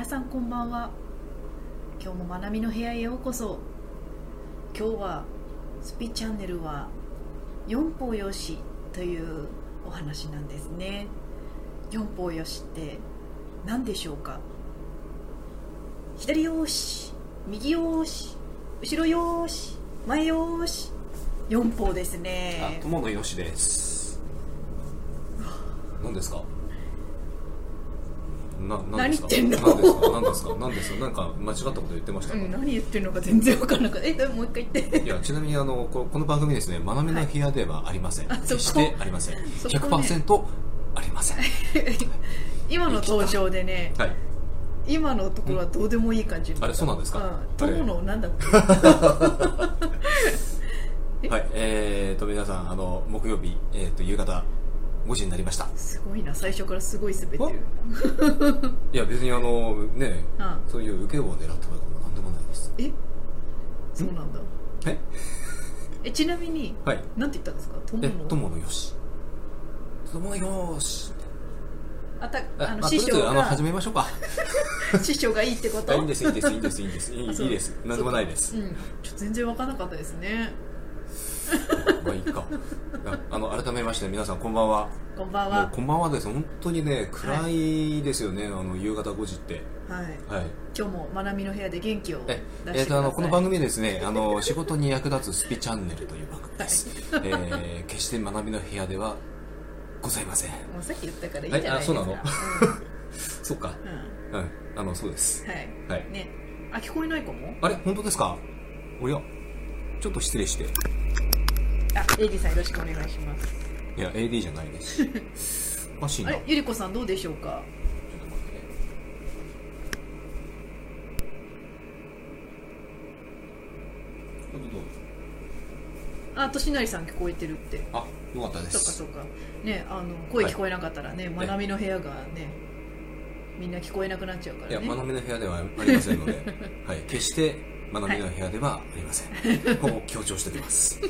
皆さんこんばんは。今日もまなみの部屋へようこそ。今日はスピチャンネルは四方よしというお話なんですね。四方よしって何でしょうか？左よし右よし後ろよし前よし四方ですね。あね友野よしです。何ですか？な何ですか？何言ってんの？何ですか？何ですか？何ですか？なんか？間違ったこと言ってましたか、うん、何言ってるのか？全然分か？らなか？ったえでももう一回言っていやちなみにあのここの番組ですねまなみの部屋ではありません、あそこ決してありませんそこね100%ありません今の登場でねはい今のところはどうでもいい感じあれそうなんですか？友のなんだっけはいえーと皆さんあの木曜日、えー、と夕方5時になりました。すごいな。最初からすごい滑ってる。いや別にあのねうん。そういう受けを狙ったわけでもなんでもないです。え？そうなんだ。え？えちなみにはい。なんて言ったんですか？友えのよし。友野よしあたああの師匠が。ずあの始めましょうか。師匠がいいってこと？あいいんですいいんですいいんですいいんです。いいです。なんでもないです。うん。ちょっと全然分からなかったですね まあいいか。ああの改めまして皆さんこんばんは。こんばんは。こんばんはです。本当にね暗いですよね、あの夕方5時って。はい。はい。今日もまなみの部屋で元気をええーとあのこの番組ですねあの仕事に役立つスピチャンネルという番組です、えー決して学びの部屋ではございません。もうさっき言ったからいいじゃないですか。はい。あそうなの？そっか。うん。うんうんあのそうです。はい。はい。ね。あ聞こえないかも？あれ？本当ですか？おや。ちょっと失礼してあエイジさんよろしくお願いします。いや AD じゃないです。おかしいゆりこさんどうでしょうか？あとしなりさん聞こえてるって。あよかったです。そっかそっか。ねあの声聞こえなかったらね、まなみの部屋がねみんな聞こえなくなっちゃうかいやらね学びの部屋ではありませんので、はい、決して学びの部屋ではありません、ここ強調しておきます、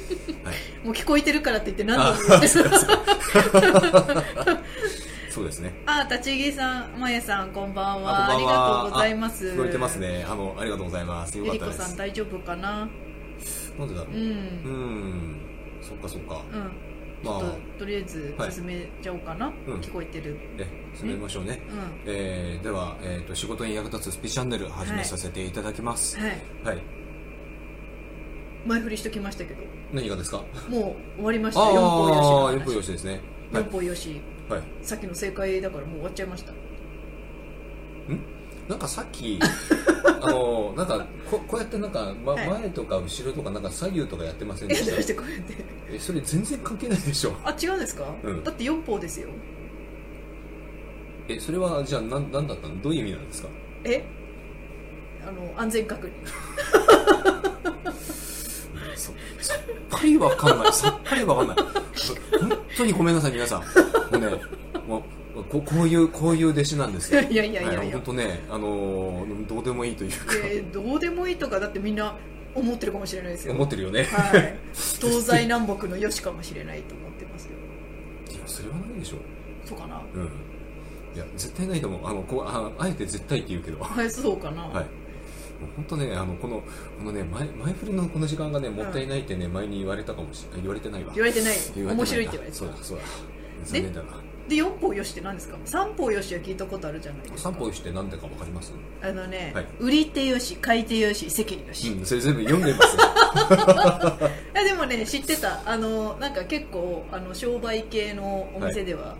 はい、もう聞こえてるからって言って何度も。言ってるそうですね。あ立ち木さんまやさんこんばんは。ありがとうございます。あ聞こえてますね。あのありがとうございます。よゆりこかったです。さん大丈夫かな？なんでだろう。うん。うん。そっかそっか。うんちょまあっととりあえずはい進めちゃおうかな、うん。聞こえてる。え進めましょうね。うん。えーでは、えー、と仕事に役立つスピチャンネル始めさせていただきます。はい。はい、前振りしときましたけど。何がですか？もう終わりました。あ4歩よしの話。あ4歩よしですね。はい。4歩よし。はい。さっきの正解だからもう終わっちゃいました。なんかさっき あのなんかここうやってなんか、まはい。前とか後ろとかなんか左右とかやってませんでえしどうしてこうやって。たえそれ全然関係ないでしょ。あ違うんですか、うん。だって4歩ですよ。えそれはじゃあなんなんだったの？どういう意味なんですか？え？あの安全確認。そさっぱりわかんない。さっぱりわかんない。本当にごめんなさい皆さん。もうねもうここういうこういう弟子なんですよ。いやいやいやいや。はい本当ねあのーどうでもいいというか。えーどうでもいいとかだってみんな思ってるかもしれないですよ。思ってるよね、はい。東西南北の良しかもしれないと思ってますよ。いやそれはないでしょ。そうかな。うん。いや絶対ないと思う。あのこうああえて絶対って言うけど。ははいそうかな、い。もう本当ねあのこのこのね前前振りのこの時間がねもったいないってね、前に言われたかもしれ言われてないわ。言われてない。言われてない面白いって言われてた。そうだそうだ。残念だなで4歩よしって何ですか？3歩よしは聞いたことあるじゃないですか。散歩して何でかわかります？あのね、はい。売り手よし買い手よし世間よし、うんそれ全部読んでますいや でもね知ってた。あのなんか結構あの商売系のお店では、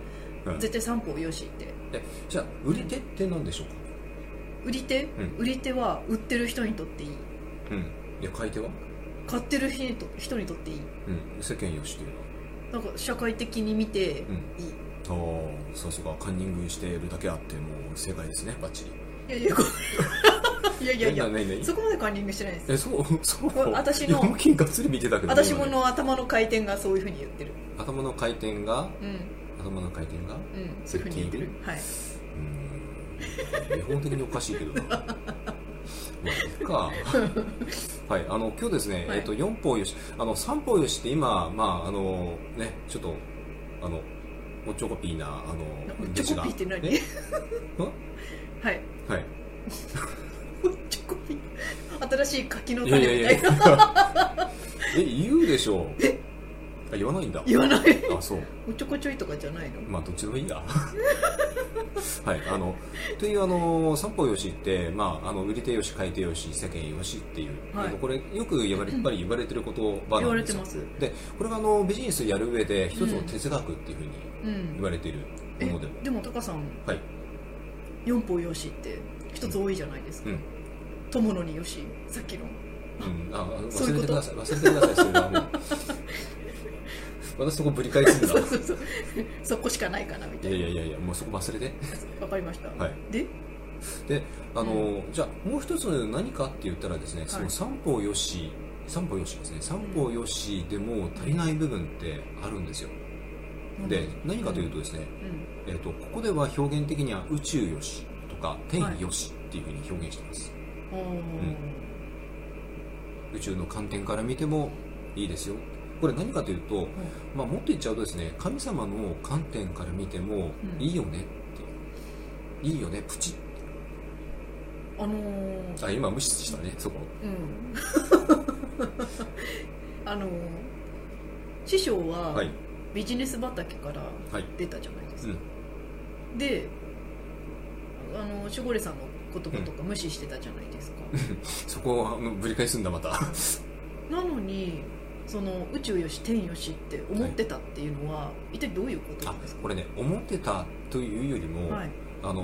うん絶対3歩よしって。えじゃあ売り手って何でしょうか？売り手、ん。売り手は売ってる人にとっていい。うん。いや買い手は？買ってる人にと人にとっていい。うん。世間よしっていうのは。なんか社会的に見ていい、うんおおそうそうかカンニングしているだけあってもう正解ですねバッチリ。いやいやいやいやいや。何何何？そこまでカンニングしてないです。えそうそう。私のがっつり見てたけど私もの頭の回転がそういうふうに言ってる。頭の回転が？うん。頭の回転が？うんそういうふうに言ってる。はい。うーん。基本的におかしいけどな。まあいいか。はいあの今日ですね、はい。えっと4歩よし。あの3歩よしって今まああのねちょっとあのおちょこぴーなあのチョコピーって何？はい。はい。おっちょこい新しい柿のいやい種みやいたいなや。え言うでしょあ言わないんだ。言わない。あそう。おっちょこちょいとかじゃないの？まあどっちでもいいや。はいあのというあの三方よしって、まあ、あの売り手よし買い手よし世間よしっていう、はい。これよく言われやっぱり言われてる言葉言なんですよ。われてます。でこれがあのビジネスやる上で一つの哲学っていうふうにうん。言われているえもので。も、でもタカさんはい。四方よしって一つ多いじゃないですか。うん。友のによしさっきの。うん、あ忘れてください。忘れてください。それはもう 私そこぶり返すんだ。そうそうそう。そこしかないかなみたいな。いやいやいやもうそこ忘れて。わかりました、はい。で？であの、じゃあもう一つ何かって言ったらですね、その三方よし三方よしですね。三方よしでも足りない部分ってあるんですよ。で何かというとですね、うん。えっとここでは表現的には宇宙よしとか天よしっていうふうに表現してます、おー。宇宙の観点から見てもいいですよこれ何かというと、まあ、もっと言っちゃうとですね神様の観点から見てもうん。いいよねっていう。いいよねプチッあのー。あ今無視したねそこ。うん。あのー師匠ははい。ビジネス畑からはい。出たじゃないですか、うん。であの守護霊さんの言葉とか無視してたじゃないですか、そこをぶり返すんだまた。なのにその宇宙よし天よしって思ってたっていうのは、一体どういうことなあんですか？これね思ってたというよりも、はい、あの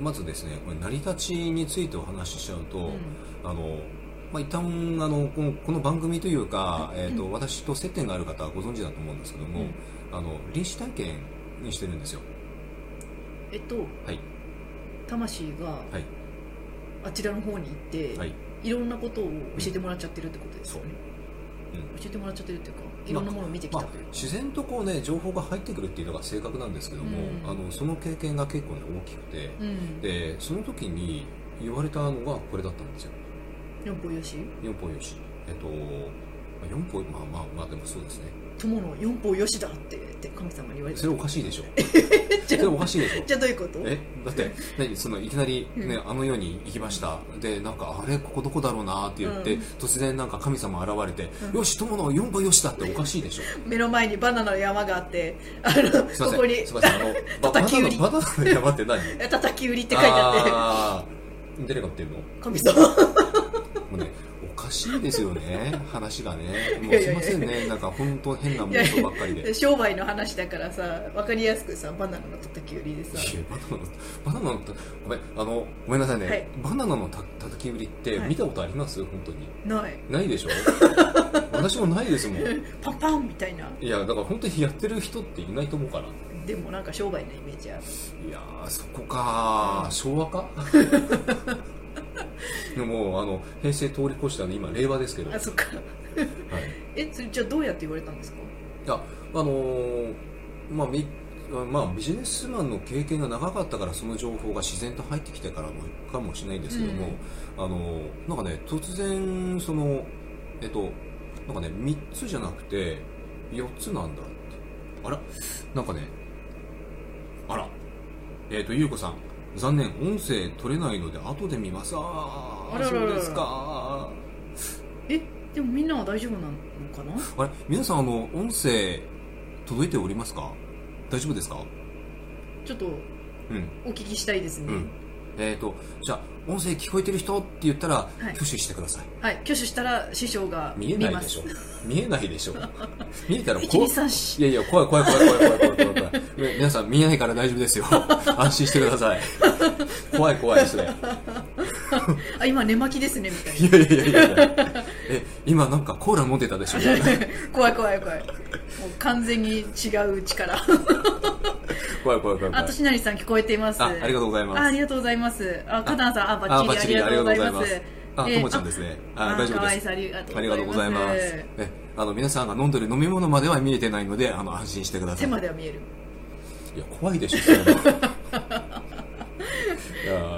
まずですねこれ成り立ちについてお話ししちゃうと、うん。あのまあ、一旦あのこのこの番組というか、えーと私と接点がある方はご存知だと思うんですけども、うん。あの臨死体験にしてるんですよ。えっとはい。魂がはい。あちらの方に行って、はい。い、ろんなことを教えてもらっちゃってるってことですよね、うん教えてもらっちゃってるっていうかいろんなものを見てきまあたというか、自然とこうね情報が入ってくるっていうのが正確なんですけども、うん。あのその経験が結構ね大きくて、うん。でその時に言われたのがこれだったんですよ。四方よし？四方よし。えっとまあ四方まあまあまあでもそうですね友の四方よしだってって神様に言われた。それおかしいでしょ。それおかしいでしょ。じゃあどういうこと？え？だって何？そのいきなり、ねうん。あの世に行きました。でなんかあれ？ここどこだろうなって言って、うん。突然なんか神様現れて、うん。よし友の四方よしだっておかしいでしょ。目の前にバナナの山があってあのここにすいません。あの 叩き売り。ナナバナナの山って何？叩き売りって書いてあって。あー。誰が言ってるの？も神様。うねしいですよね。話がね。もいうすいませんね。なんか本当変な妄想ばっかりで。商売の話だからさ分かりやすくさバナナの叩き売りでさ。いやバナナのバナナのたごめんあのごめんなさいね、はい。バナナのた叩き売りってはい。見たことあります、本当に。ない。ないでしょ？私もないですもん。パンパンみたいな。いやだから本当にやってる人っていないと思うから。でもなんか商売のイメージある。いやーそこかー。昭和か？でもあの平成通り越したの今令和ですけど、はい、あそっか。えそれじゃあどうやって言われたんですか？いやあのーまあみまあ、ビジネスマンの経験が長かったからその情報が自然と入ってきてからもかもしれないんですけども、あのーなんかね突然そのえっとなんかね3つじゃなくて4つなんだって。あら？なんかねあら？えっ、とゆうこさん残念音声取れないので後で見ます。ああそうですか。えでもみんなは大丈夫なのかな？あれ皆さんあの音声届いておりますか？大丈夫ですか？ちょっとうん。お聞きしたいですね、うん。えっ、とじゃあ音声聞こえてる人？って言ったら、挙手してください。はい。挙手したら師匠が見えないでしょ。見えないでしょ。見えたら怖いいやいや怖い怖い怖い怖い怖い怖い怖い。皆さん見えないから大丈夫ですよ。安心してください。怖い怖いですねあ今寝巻きですねみたいいやいやいやいや。え今なんかコーラ飲んでたでしょ？な 怖い怖い怖い。もう完全に違う力。怖い怖い怖い怖あいとしなりさん聞こえています。あありがとうございます。あありがとうございます。あカナンさんあバあッチリありがとうございます。あ、えーともちゃんですね。あ、あ大丈夫です。ありがとうありがとうございます。え、あの皆さんが飲んでる飲み物までは見えてないので、あの安心してくださ手い。までは見える。いや怖いでしょ。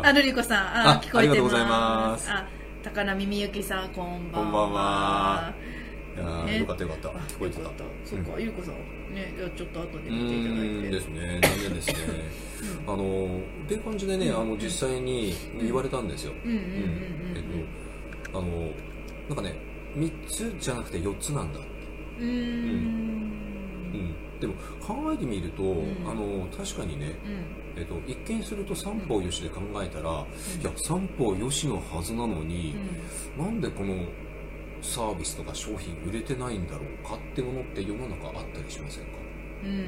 あ、るりこさん、あ、あ聞こえてます。ありがとうございます。あ、高波みゆきさん、こんばんは。こんばんは。いやーね。よかったよかった。あ聞こえてた。そうか、ゆうこさん。ねじゃあちょっと後でう見ていただいて。ですね。残念ですね。あのっていう感じでね、うん。あの実際に言われたんですよ、えっとあのなんかね3つじゃなくて4つなんだ、うん。うん。でも考えてみると、ん。あの確かにね、うんえっと、一見すると三方よしで考えたら、いや三方よしのはずなのに、なんでこのサービスとか商品売れてないんだろうかってものって世の中あったりしませんか？うん。うん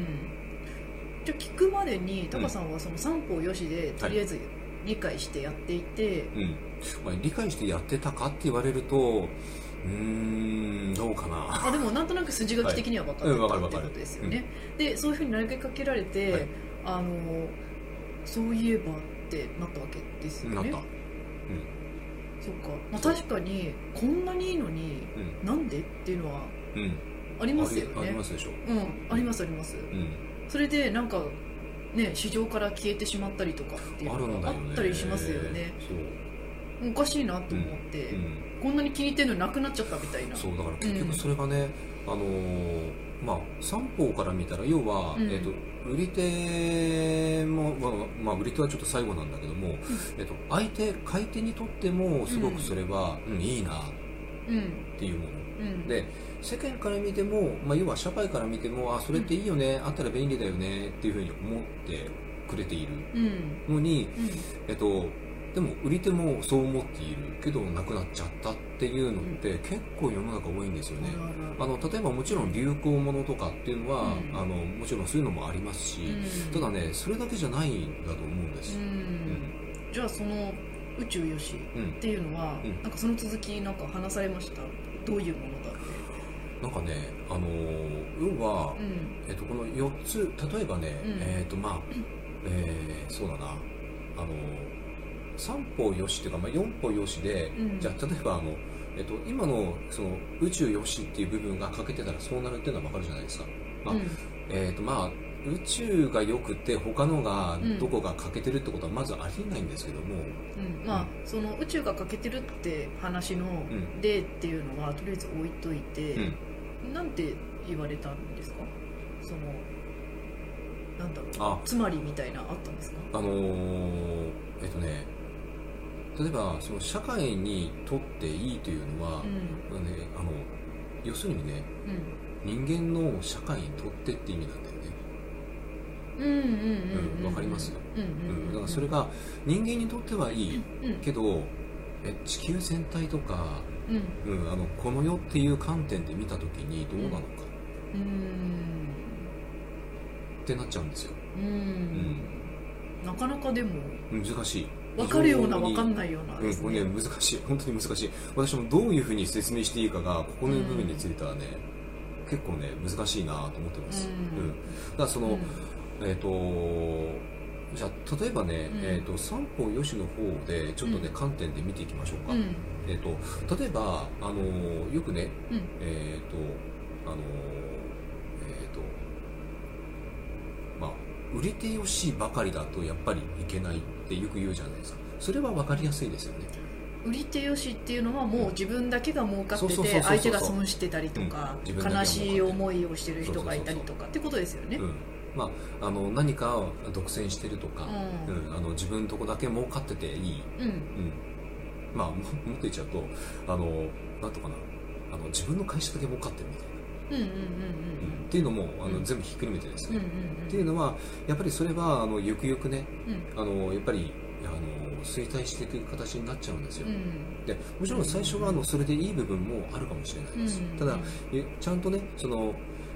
じゃあ聞くまでにタカさんはその三方よしでとりあえず理解してやっていて、うん、まあ、理解してやってたかって言われるとうーんどうかな。あでもなんとなく筋書き的には分かってうん。わかるわかる。たってことですよね、でそういうふうに投げかけられて、はい。あのそういえばってなったわけですよね。なった、そうか、まあ、確かにこんなにいいのにうん。なんでっていうのはうん。うんありますよありありねますでしょ。うん。ありますあります。うん。それでなんかね市場から消えてしまったりとかっていうのがあったりしますよね。おかしいなと思って、うん。こんなに気に入ってるのになくなっちゃったみたいな。そうだから結局それがね、あのーまあ三方から見たら要は、うん。えっと売り手も、まあまあ、売り手はちょっと最後なんだけども、えっと相手買い手にとってもすごくそれは、うん。いいなうん。っていうもの。うん。で世間から見ても、まあ、要は社会から見てもあそれっていいよね、あったら便利だよねっていうふうに思ってくれているうん。のに、うん。えっと、でも売り手もそう思っているけどなくなっちゃったっていうのって結構世の中多いんですよね。あの例えばもちろん流行ものとかっていうのは、うん。あのもちろんそういうのもありますし、うん。ただねそれだけじゃないんだと思うんです、うん。じゃあその宇宙よしうんっていうのは、うん。なんかその続きなんか話されました？どういうものだって。なんかね、あのー要は、うん。えっと、この4つ例えばね、うん。えっとまあ、えーそうだな、あのー、3歩よしっていうか、まあ、4歩よしで、うん。じゃあ例えばあの、えっと、今のその宇宙よしっていう部分が欠けてたらそうなるっていうのは分かるじゃないですか、まあうん。えっとまあ、宇宙が良くて他のがうん。どこが欠けてるってことはまずありえないんですけども、うん。まあその宇宙が欠けてるって話のん。例っていうのはとりあえず置いといて、うん。なんて言われたんですか？そのなんだろう。あ。つまりみたいなあったんですか？あのーえっとね例えばその社会にとっていいというのは、うん。ね、あの要するにねうん。人間の社会にとってって意味なんだよね、うんうんうんかりますよ。うんだからそれが人間にとってはいいうんけどえ地球全体とか、うん。うん、あのこの世っていう観点で見た時にどうなのか。うん。ってなっちゃうんですよ、ううん。んなかなかでも。難しい分かるような分かんないような。うん、これね難しい。本当に難しい。私もどういうふうに説明していいかがここの部分についてはね、結構ね難しいなと思ってます、うん。うん。だからその、えっ、とじゃあ例えばね、うん。えー、と三方よしの方でちょっとね、うん観点で見ていきましょうか、うん。えっ、と例えばあのよくねうん。えっ、とあのえっ、とまあ売り手よしばかりだとやっぱりいけないってよく言うじゃないですか。それは分かりやすいですよね。売り手よしっていうのはもう自分だけが儲かってて相手が損してたりとか悲しい思いをしてる人がいたりとかってことですよね。うん。まあ、あの何かを独占してるとか、ううん。あの自分のとこだけ儲かってていい、うん。うん。まあももっと言っちゃうとあのなんとかなあの自分の会社だけ儲かってるみたいな、うんうんうんうんっていうのもあの、うん全部ひっくるめてですうんうんね、うん。っていうのはやっぱりそれはあのゆくゆくねうん。あのやっぱりあの衰退していく形になっちゃうんですよ、うんでもちろん最初はあのそれでいい部分もあるかもしれないです、うんただえちゃんとねその、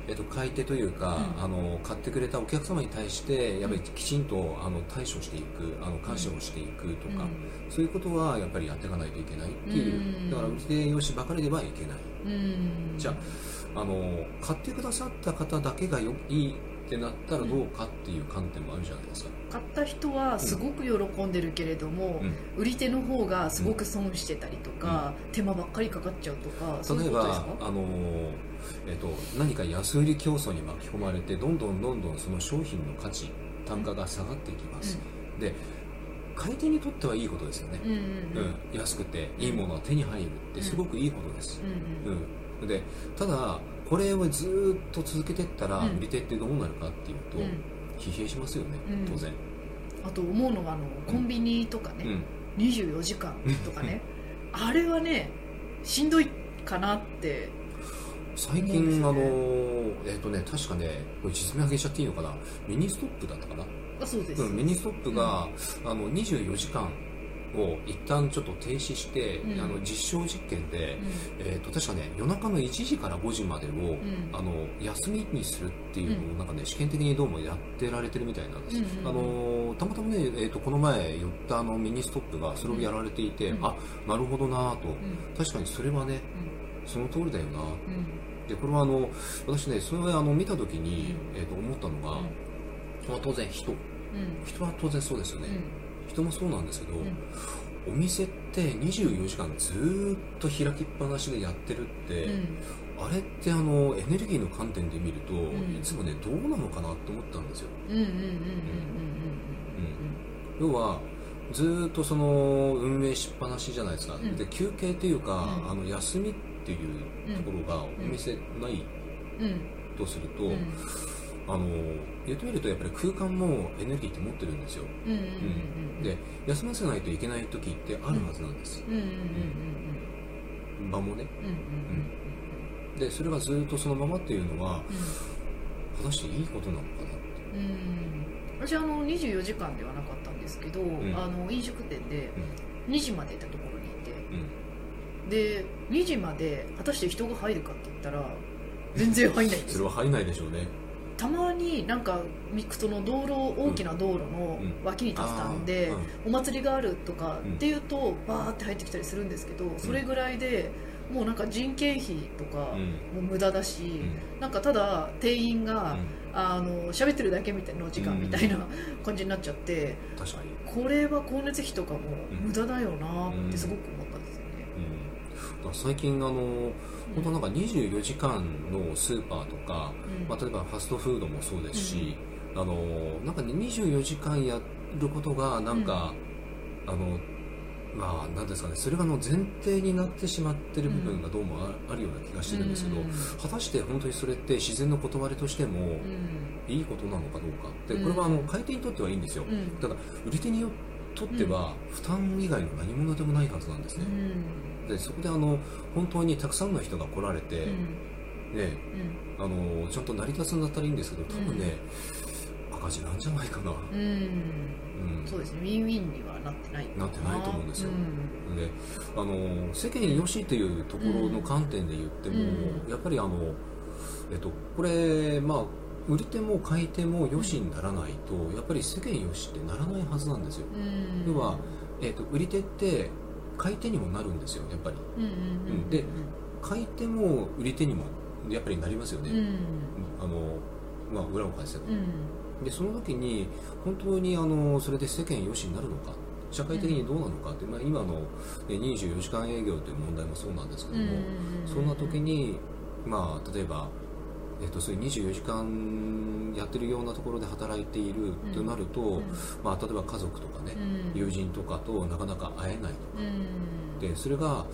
えっと、買い手というか、うん。あの買ってくれたお客様に対してやっぱりきちんとあの対処していくあの感謝をしていくとか、そういうことはやっぱりやっていかないといけないっていう、うん。だから売り手よしばかりではいけない、うん。じゃああの買ってくださった方だけがよいいってなったらどうかっていう観点もあるじゃないですか、買った人はすごく喜んでるけれども、うん。売り手の方がすごく損してたりとか、手間ばっかりかかっちゃうとかそうい例えうことですか？ばあの、えっと、何か安売り競争に巻き込まれてどんどんどんどんその商品の価値単価が下がっていきます、で買い手にとってはいいことですよね、うんうんうん。安くていいものが手に入るってすごくいいことです、うんうんうん。でただこれをずーっと続けていったらうん。売り手ってどうなるかっていうと、うん。疲弊しますよね、うん。当然、あと思うのがあのコンビニとかね、うん。24時間とかね。あれはねしんどいかなって最近、ねあのえっ、とね確かねこれ実名上げちゃっていいのかな？ミニストップだったかな？あそうです、うん、ミニストップが、あの24時間を一旦ちょっと停止して、うん。あの実証実験で、うえー、と確かね夜中の1時から5時までを、ん。あの休みにするっていうのを、なんかね試験的にどうもやってられてるみたいなんです、うんうんうん。あのたまたまね、えー、とこの前寄ったあのミニストップがそれをやられていて、うん。あなるほどなと、うん。確かにそれはねその通りだよなうんでこれはあの私ねそれをあの見た時に、うん。えー、と思ったのが、うん。まあ、当然人。うん。人は当然そうですよね、うん。人もそうなんですけど、ん。お店って24時間ずーっと開きっぱなしでやってるって、うん。あれってあのエネルギーの観点で見ると、ん。いつもねどうなのかなって思ったんですよ、要はずーっとその運営しっぱなしじゃないですか、んで休憩っていうか、うんあの休みっていうところがお店ないとすると、うん。あの言ってみるとやっぱり空間もエネルギーって持ってるんですよ、で休ませないといけない時ってあるはずなんです、場もね。うんでそれがずーっとそのままっていうのはうん。果たしていいことなのかなって。うん。私あの24時間ではなかったんですけど、ん。あの飲食店で2時までいたところにいてうんで2時まで果たして人が入るかって言ったら全然入んないんです。よそれは入んないでしょうね。たまになんかその道路大きな道路の脇に立つたんで、あーお祭りがあるとかうんっていうとバーって入ってきたりするんですけどそれぐらいでもうなんか人件費とかうん。も無駄だし、なんかただ店員が、あの喋ってるだけみたいな時間みたいな感じになっちゃって、確かに、これは光熱費とかも無駄だよなってすごく思ったんですよね。うん、だから最近あの本当なんか24時間のスーパーとか、うん。まあ、例えばファストフードもそうですし、あのなんかね24時間やることがなんか、あのまあなんですかねそれがあの前提になってしまってる部分がどうもああるような気がしてるんですけど、うん。果たして本当にそれって自然の断りとしてもうん。いいことなのかどうかでうん。これはあの買い手にとってはいいんですよ、うん。ただ売り手にとっては負担以外の何物でもないはずなんですね、うんでそこであの本当にたくさんの人が来られて、うん。ね、うん。あのちゃんと成り立つんだったらいいんですけど多分ね、赤字なんじゃないかな、うん。うん。そうですね。ウィンウィンにはなってないな。ってないと思うんですよ。うん。であの世間よしというところの観点で言っても、うん。やっぱりあの、えっと、これまあ売り手も買い手もよしにならないと、やっぱり世間よしってならないはずなんですよ、うん。要は、えっと、売り手って買い手にもなるんですよやっぱり。うんうんうんで買い手も売り手にもやっぱりなりますよね、うん。あのまあ、裏を返せば、うん。でその時に本当にあのそれで世間よしになるのか社会的にどうなのかって、まあ、今のえ24時間営業という問題もそうなんですけども、そんな時に、まあ、例えば、えっと、そういう24時間やってるようなところで働いているとなると、うん。まあ、例えば家族とかね、うん。友人とかとなかなか会えないとうん。でそれが、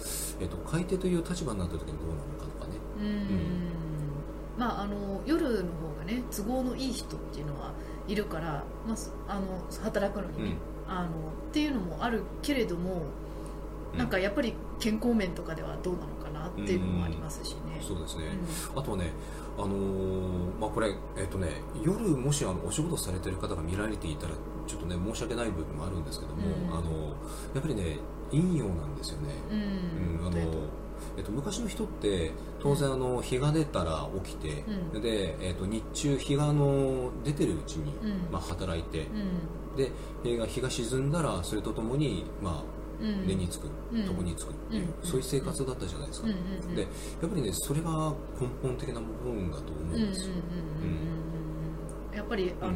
えっと、買い手という立場になった時にどうなのかとかね。うん。まああの夜の方がね都合のいい人っていうのはいるから、まあ、すあの働くのにね、あのっていうのもあるけれども、うん。なんかやっぱり健康面とかではどうなのかなっていうのもありますしね。そうですね、うあとはね、あのーまあ、これ、えっとね、夜もしあのお仕事されてる方が見られていたらちょっとね申し訳ない部分もあるんですけども、うん。あのやっぱりね陰陽なんですよね、ん。うんあのえっと、昔の人って当然あの日が出たら起きて、うん。でえっと、日中日があの出てるうちに、うん。まあ、働いて、うん。で日が日が沈んだらそれとともに、まあ、うん。寝につく、うん。床につくっていう、うん。そういう生活だったじゃないですか、でやっぱりねそれが根本的な部分だと思うんですよ、やっぱりあの、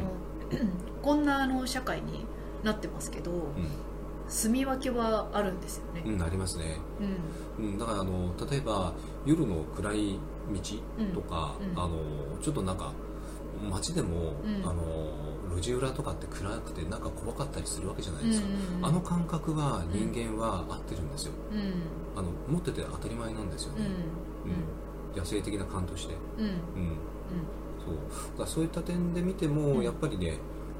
こんなあの社会になってますけど、住み分けはあるんですよね。うん、うん、なりますね、うん。うん、だからあの例えば夜の暗い道とか、あのちょっとなんか街でも、うん。あの路地裏とかって暗くてなんか怖かったりするわけじゃないですか、うんうんうん。あの感覚は人間は合ってるんですよ。うん。あの持ってて当たり前なんですよね、うん。野生的な感として、うん。うん。うん、そう。だそういった点で見ても、うん。やっぱりね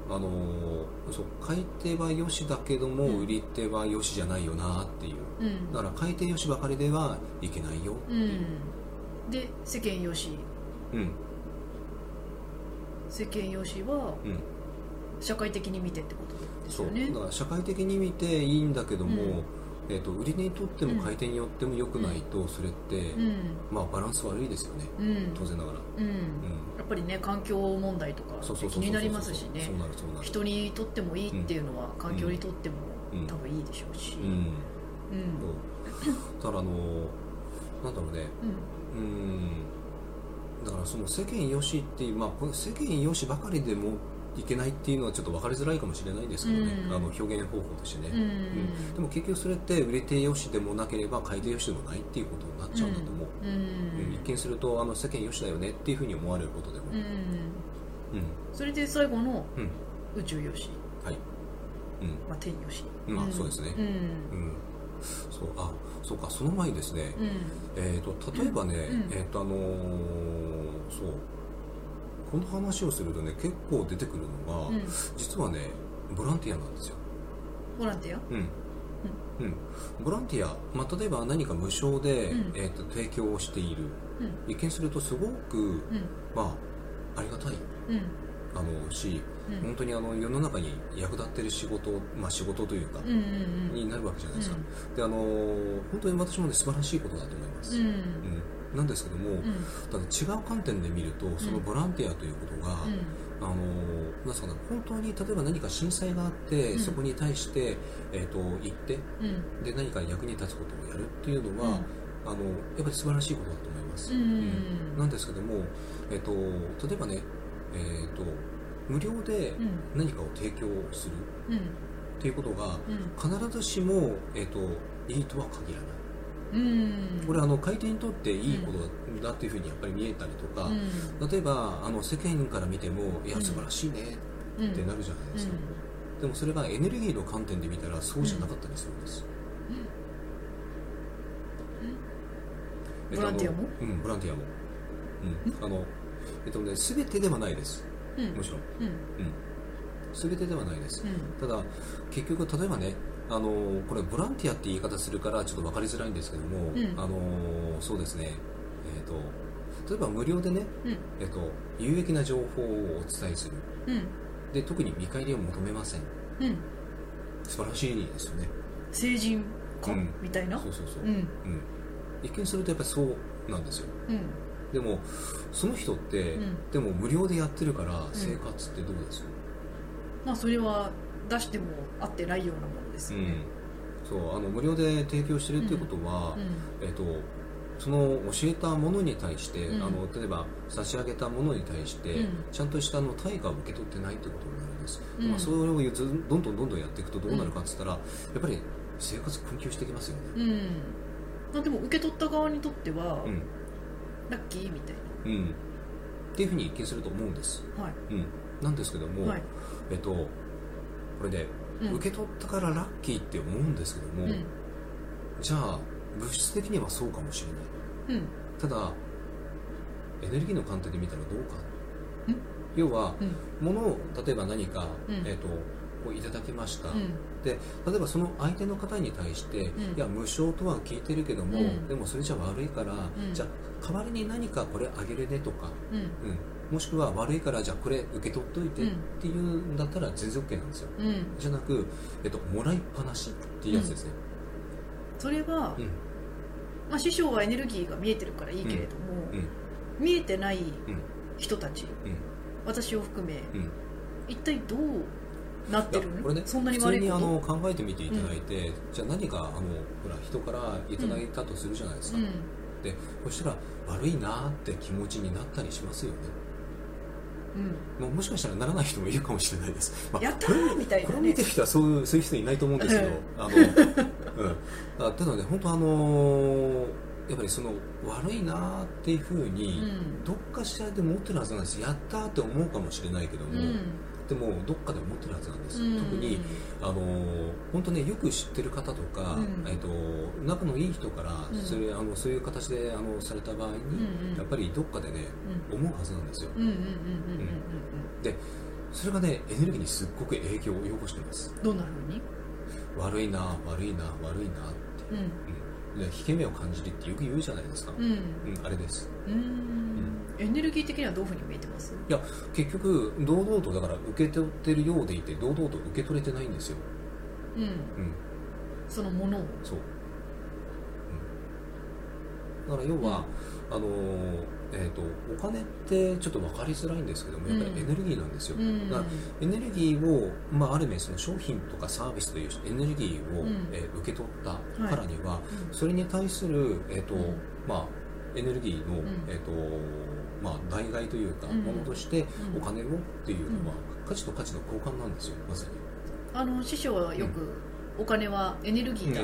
あのーそう買い手はよしだけども、うん。売り手はよしじゃないよなっていう。うん。だから買い手よしばかりではいけないよってう。いう、ん。で世間よし。うん。世間よしはうん社会的に見てってことですそう。よねだから社会的に見ていいんだけども、うん。えー、と売り値にとっても買い手によっても良くないと、それって、うん。まあ、バランス悪いですよね。うん。当然ながら、うん。うん、やっぱりね環境問題とか気になりますしね。人にとってもいいっていうのは環境にとってもうん。多分いいでしょうし。うん。だからあのなんだろうね。うん。うん。だからその世間よしっていう、まあ、世間よしばかりでもいけないっていうのはちょっと分かりづらいかもしれないですけどね、うん。あの表現方法としてね、うん。うん。でも結局それって売れ手よしでもなければ買い手よしでもないっていうことになっちゃうんだと思う、うん。うん。一見するとあの世間よしだよねっていうふうに思われることでも、うん。うん。それで最後のうん。宇宙よし、はい。うん。まあ、天よし、まあそうですね。うん。うん。そうあそうかその前にですね、うん。えー、と例えばね、うん。えーとあのーそうこの話をするとね結構出てくるのが、うん。実はねボランティアなんですよ、ボランティア？うん。うん、ボランティア、まあ、例えば何か無償で、うん。えー、と提供をしている。うん。一見するとすごく、うん。まあ、ありがたい。うん。あのし、うん。本当にあの世の中に役立ってる仕事、まあ、仕事というか、うんうんになるわけじゃないですか、であの本当に私もね素晴らしいことだと思います、うん。うんなんですけども、うん。ただ違う観点で見るとそのボランティアということが、あのなんですかね本当に例えば何か震災があって、うん。そこに対して、えー、と行ってうん。うんで何か役に立つことをやるっていうのは、うん。あのやっぱり素晴らしいことだと思います、うんなんですけども、えー、と例えばね、えー、と無料でうん。何かを提供するうん。っていうことがうん。必ずしも、えー、といいとは限らない。うんこれあの買い手にとっていいことだっていうふうにやっぱり見えたりとか、例えばあの世間から見てもいやうん。素晴らしいねうん。ってなるじゃないですか、でもそれがエネルギーの観点で見たらそうじゃなかったりするんです、えっとボランティアも？うんボランティアも、うん、あのえっとね全てではないです。もちろん、うん。うん、全てではないです、うん。ただ結局例えばねあのこれボランティアって言い方するからちょっと分かりづらいんですけども、うん。あのそうですね。えっ、と例えば無料でね、うん。えっと有益な情報をお伝えする。うん。で特に見返りを求めません。うん。素晴らしいですよね。成人か？うん。みたいな？そうそうそう、うん。うん。一見するとやっぱりそうなんですよ。うん。でもその人って、うん。でも無料でやってるから生活ってどうです、まあそれは出しても合ってないようなものですよね。そうあの無料で提供してるっていうことは、えっとその教えたものに対して、うん。あの例えば差し上げたものに対して、うん。ちゃんとしたあの対価を受け取ってないということになるんです、うん。まあ、それをずどんどんどんどんやっていくとどうなるかって言ったら、やっぱり生活困窮してきますよね。うん。うんまあでも受け取った側にとってはうん。ラッキーみたいうん。っていうふうに一見すると思うんです、なはい。うん、なんですけども、はい。えっとこれで、うん。受け取ったからラッキーって思うんですけども、うん。じゃあ物質的にはそうかもしれない。うん。ただエネルギーの観点で見たらどうか。ん。要はうん。物を例えば何か、うん。えー、とこういただきました、うん。で例えばその相手の方に対して、ん。いや無償とは聞いてるけども、うん。でもそれじゃ悪いから、ん。じゃあ代わりに何かこれあげるねとか、うん。うん、もしくは悪いからじゃあこれ受け取っといてうん。っていうんだったら全然 OK なんですよ。うん。じゃなく、えっと、もらいっぱなしっていうやつですね、それはうん。まあ師匠はエネルギーが見えてるからいいけれどもうん。見えてないうん人たちうん。私を含めうん。一体どうなってるこれねそんなに普通にあ悪いことの考えてみていただいて、じゃあ何かあのほら人からいただいたとするじゃないですか、うん。でそしたら悪いなって気持ちになったりしますよねうん。もうもしかしたらならない人もいるかもしれないです、まあやったーみたいなね。これを見てる人はそういうそういう人いないと思うんですけど、うん。あの、うん、あただね本当あのやっぱりその悪いなっていうふうに、うん。どっかしらで持ってるはずなんです。やったーって思うかもしれないけども、うんってもどっかで思ってるはずなんです、うん。特にあの本当ねよく知ってる方とか、うん。えっと仲のいい人からうん。それ、あのそういう形であのされた場合に、うんうん。やっぱりどっかでねうん。思うはずなんですよ。うんうんうんうんうんでそれがねエネルギーにすっごく影響を及ぼしてます。うんどんなふうに？悪いな悪いな悪いなって、うん。うん、で引け目を感じるってよく言うじゃないですか、うん。うんあれです。うんエネルギー的にはどういうふうに見えてます？いや結局堂々とだから受け取ってるようでいて堂々と受け取れてないんですよ、うん。うん、そのものを？そう、うん、だから要は、あのーえー、とお金ってちょっと分かりづらいんですけどもやっぱりエネルギーなんですよ、うん。だからエネルギーを、まあ、ある意味その商品とかサービスというエネルギーを、うん。えー受け取ったからには、うん。それに対する、えーとうん。まあ、エネルギーの、ん。えーとまあ、代替というか、うん。ものとしてうん。お金をっていうのは、価値と価値の交換なんですよまさに。あの師匠はよくお金はエネルギーだ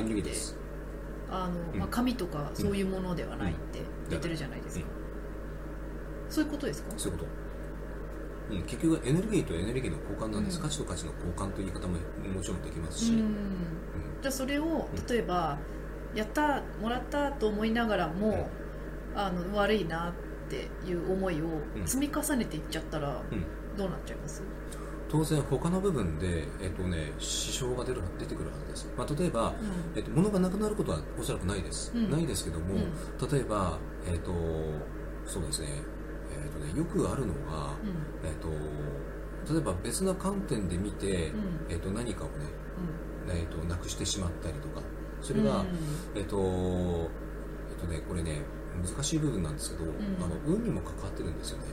あの、うん。まあ、紙とかそういうものではないって言ってるじゃないですか、そういうことですか？そういうこと、うん、結局エネルギーとエネルギーの交換なんです、うん。価値と価値の交換という言い方ももちろんできますし、じゃあそれを例えばやったもらったと思いながらも、あの悪いなっていう思いをうん。積み重ねていっちゃったらうん。どうなっちゃいます、当然他の部分で、えっとね、支障が出る出てくるはずです、まあ、例えば、えっと、物がなくなることはおそらくないです、うん。ないですけども、う例えば、えっと、そうですね,、えっとねよくあるのが、うん。えっと、例えば別な観点で見て、うん。えっと、何かをね、うん。えっと、なくしてしまったりとか。それが、うん。えっとえっとねこれね難しい部分なんですけど、ん。あの運にも関わってるんですよね。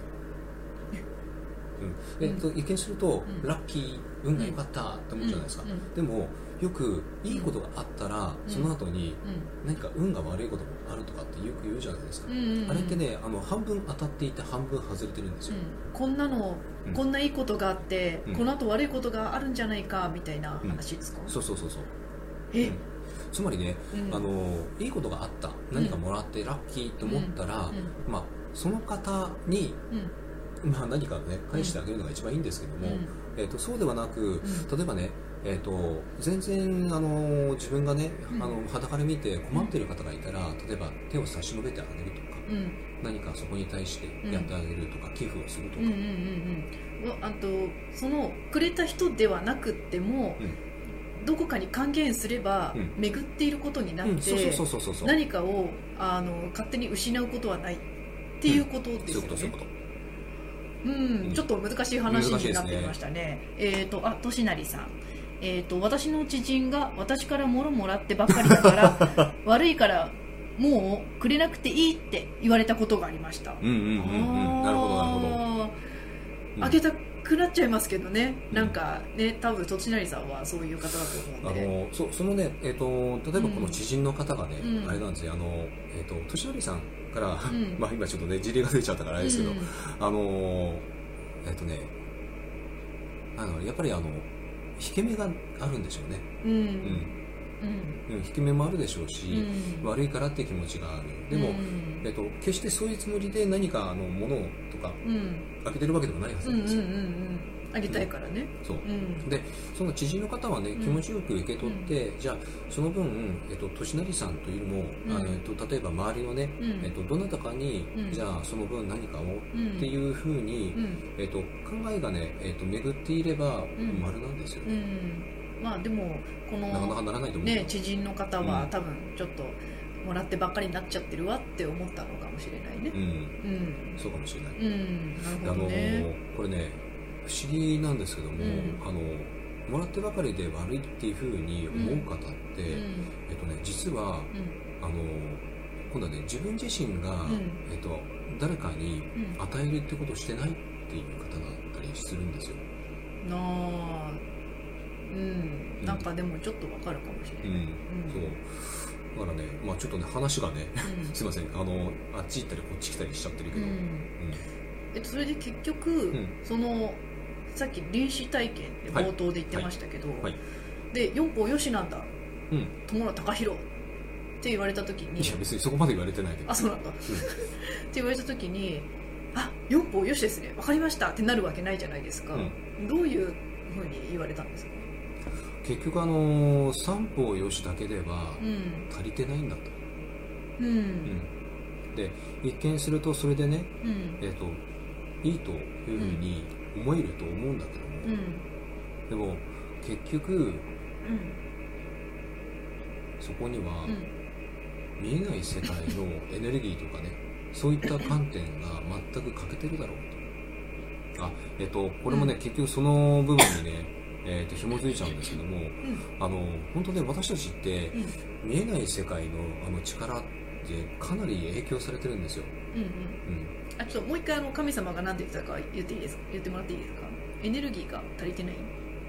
うん。えっと、一見すると、うん。ラッキー運が良かったって思うじゃないですか、でもよくいいことがあったら、うん。その後にうん。何か運が悪いこともあるとかってよく言うじゃないですか、あれってねあの半分当たっていて半分外れてるんですよ、うんこんなの、うん。こんないいことがあって、うん。この後悪いことがあるんじゃないかみたいな話ですか、そうそうそうそう。え、うんつまりね、うん。あのいいことがあった何かもらってラッキーと思ったら、うん。まあ、その方にうん。まあ、何かね返してあげるのが一番いいんですけども、うん。えー、とそうではなく、う例えばね、えー、と全然あの自分がね、うん。あの裸で見て困っている方がいたら例えば手を差し伸べてあげるとかうん。何かそこに対してやってあげるとか、寄付をするとか、うんうんうんうん。わあとそのくれた人ではなくっても、どこかに還元すれば、うん。巡っていることになって、何かをあの勝手に失うことはないっていうことですよね。ことうん。うん。ちょっと難しい話になってきましたね。えっ、とあとしなりさん。えー、と私の知人が私から物もらってばっかりだから 悪いからもうくれなくていいって言われたことがありました。うんうんうんうん。なるほどなるほど、あうん。ーあげたくなっちゃいますけどね、うんなんかね多分とちなりさんはそういう方だと思あうんで。のそそのね、えー、と例えばこの知人の方がね、うん。あれなんですよ。あの、えー、と年寄さんから、ん。まあ今ちょっとね事例が出ちゃったからあれですけど、うん。あのえっ、とねあのやっぱりあの引け目があるんでしょうね、うん。うん。引け目もあるでしょうし、うん。悪いからって気持ちがある。でも、うん。えっと決してそういうつもりで何かあの物とかうん。あげてるわけでもないはずうんうんうんうなんですよ、ん。あげたいからね。そう。うん。でその知人の方はねん。気持ちよく受け取って、じゃあその分、えっと、年成さんというのも、うん。あのえっと、例えば周りのね、うん。えっと、どなたかに、うん。じゃあその分何かをうん。っていうふうに、うん。えっと、考えがね、えっと、巡っていればん。丸なんですよ、うん。まあでもこのなかなかならないと思うね知人の方は、うん。多分ちょっともらってばっかりになっちゃってるわって思ったのかもしれないね。うん、うん。そうかもしれない、うん。なるほどあのねこれね不思議なんですけども、うん。あのもらってばかりで悪いっていうふうに思う方って、うん。えっとね、実はうん。あの今度はね自分自身が、ん。えっと、誰かにうん。与えるってことをしてないっていう方だったりするんですよ、なあ。うん。なんかでもちょっとわかるかもしれない、うん。そうだからね、まあ、ちょっとね話がねすいません。あのあっち行ったりこっち来たりしちゃってるけど、うん。うん。えっと、それで結局、ん。そのさっき臨死体験って冒頭で言ってましたけど、はい。で四方よしなんだ。うん、友野隆弘って言われた時にいや別にそこまで言われてないけど。あそうなんだ、って言われた時にあ四方よしですね。わかりましたってなるわけないじゃないですか、うん。どういうふうに言われたんですか？結局あの三方よしだけではうん。足りてないんだと、うん。うん。で一見するとそれでね、うん。えー、といいというふうに思えると思うんだけども、うん。でも結局うんそこにはうん。見えない世界のエネルギーとかねそういった観点が全く欠けてるだろうと。あえっ、とこれもね、うん。結局その部分にねえー、と紐づいちゃうんですけどもうん。あの本当ね私たちってうん見えない世界のあの力ってかなり影響されてるんですよ、うんうん。うん、あちょっともう一回あの神様が何て言ってたか言っていいですか？言ってもらっていいですか？エネルギーが足りてない？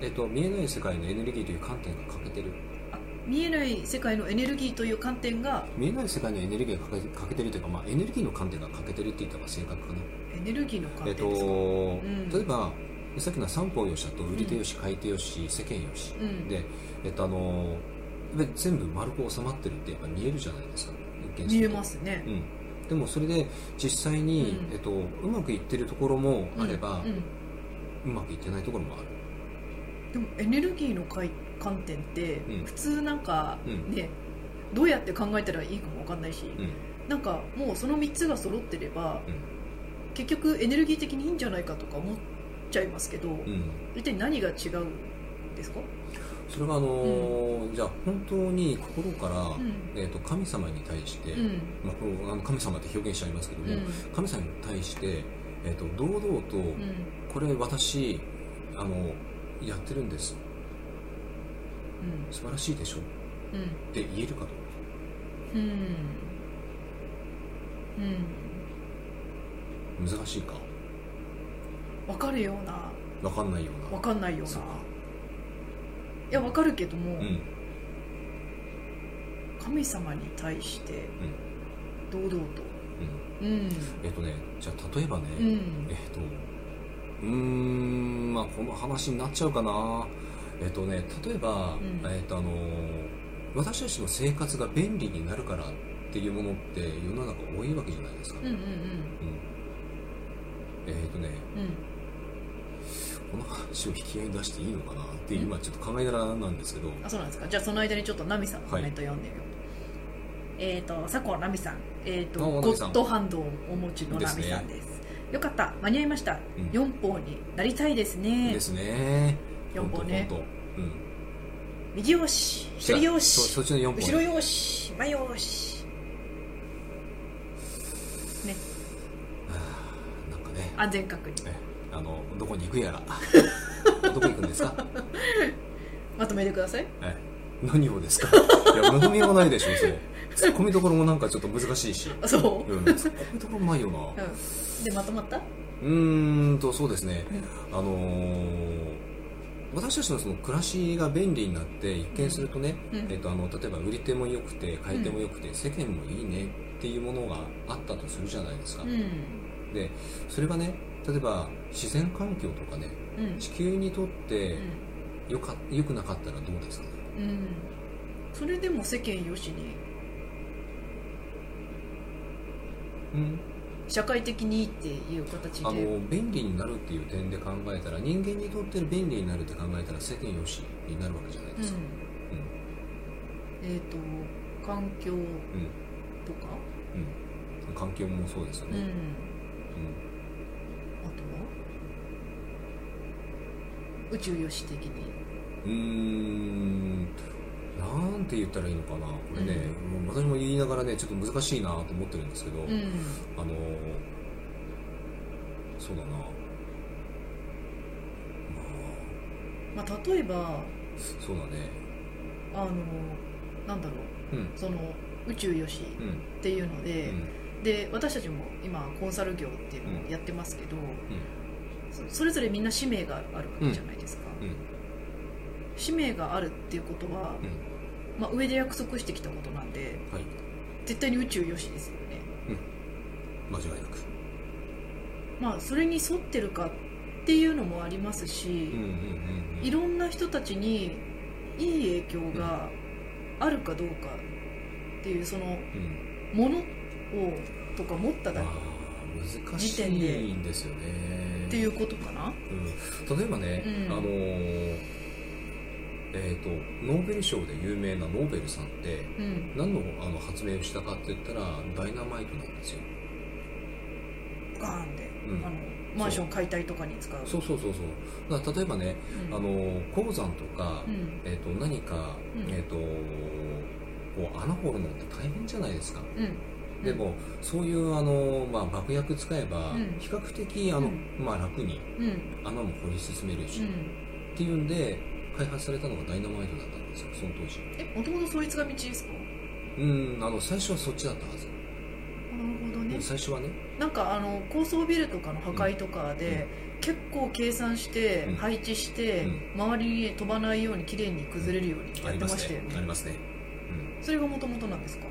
えっと、見えない世界のエネルギーという観点が欠けてる。あ見えない世界のエネルギーという観点が見えない世界のエネルギーが欠けてるというか、まあ、エネルギーの観点が欠けてるって言った方が正確かな、エネルギーの観点ですか、とん。例えばさっきの三方よしだと売り手よし買い手よし世間よし、うん。で、えっと、あの全部丸く収まってるってやっぱ見えるじゃないですか。一見えますね。うん、でもそれで実際に、うん。えっと、うまくいってるところもあれば、うん。うまくいってないところもある。でもエネルギーの観観点ってうん。普通なんかうん。ね、どうやって考えたらいいかも分かんないし、うん。なんかもうその3つが揃ってれば、うん。結局エネルギー的にいいんじゃないかとか思っちゃいますけど、うん。一体何が違うんですか、それがあのーじゃあ本当に心から、うん。えー、と神様に対して、うん。まあ、これあの神様って表現しちゃいますけども、うん。神様に対して、えー、と堂々と、うん。これ私あのやってるんです。うん。素晴らしいでしょ？っうん。て言えるかと。うん。うん。難しいか？分かるような。分かんないような。分かんないような。そうか。いや分かるけども、うん。神様に対して堂々と。うん。うん。えっ、とねじゃあ例えばね、うん。えっ、とうーんまあこの話になっちゃうかな。えっ、とね例えば、うん。えっ、とあの私たちの生活が便利になるからっていうものって世の中多いわけじゃないですか、うんうん。うん。えっ、とねうんこの話を引き合いに出していいのかなっていう今ちょっと考えながらなんですけど。あそうなんですか？じゃあその間にちょっとナミさんのコメント読んでみよう、えっ、と佐古ナミさん。えっ、とゴッドハンドをお持ちのナミさんです。よかった。間に合いました、うん。四方になりたいですね。ですね。四方ね。うん。右よし左よしそそっちの4本後ろよし前よし。ね。なんかね。安全確認。ねあのどこに行くやら。どこ行くんですか？まとめてください。え何をですか？いや望みようがないでしょそれ。ツッコミどころもなんかちょっと難しいし。あそう、うんツッコミどころもないよな。うん、でまとまった？うーんとそうですね。あのー私たちのその暮らしが便利になって一見するとね、うん。えっと、あの例えば売り手も良くて買い手も良くて、世間もいいねっていうものがあったとするじゃないですか、うん。でそれがね例えば自然環境とかねうん。地球にとってよか良くなかったらどうですか？ねうん、うん、それでも世間よしに。うん。社会的にいいっていう形で。あの便利になるっていう点で考えたら人間にとっての便利になるって考えたら世間よしになるわけじゃないですか、うん。えっ、と環境うんとか？うん。環境もそうですよね、うんうんあとは宇宙よし的に。うーん。なんて言ったらいいのかな。これね、もう私も言いながらねちょっと難しいなと思ってるんですけど、うん。あのそうだな。ままあ例えばあそうだね。あのなんだろう。うん。その宇宙よしうん。っていうので、で私たちも今コンサル業っていうのをやってますけど、そそれぞれみんな使命があるわけじゃないですか、うん。うん使命があるっていうことは、うん。まあ、上で約束してきたことなんではい。絶対に宇宙よしですよね。間違いなく。まあそれに沿ってるかっていうのもありますし、いろんな人たちにいい影響があるかどうかっていうそのうん。ものをとか持っただあ難しいんですよねっていうことかな、うん、例えばね、うん、あのえーと、ノーベル賞で有名なノーベルさんって、うん、何のあの発明をしたかって言ったらダイナマイトなんですよ。ガーンで、うん、あのマンション解体とかに使う。そう。そうそうそうだ例えばね、うん、あの鉱山とか、えーと、何か、えーと、こう穴掘るのって大変じゃないですか、でもそういうあの、まあ、爆薬使えば、比較的あの、まあ、楽に穴も掘り進めるし、っていうんで開発されたのがダイナマイトだったんですよその当時。えもともとそいつが道ですか？うんあの最初はそっちだったはず。なるほどね。最初はね。なんかあの高層ビルとかの破壊とかで、うん、結構計算して配置して、うん、周りに飛ばないように綺麗に崩れるようにやってましたよね、ありますね、うん、それがもともとなんですか？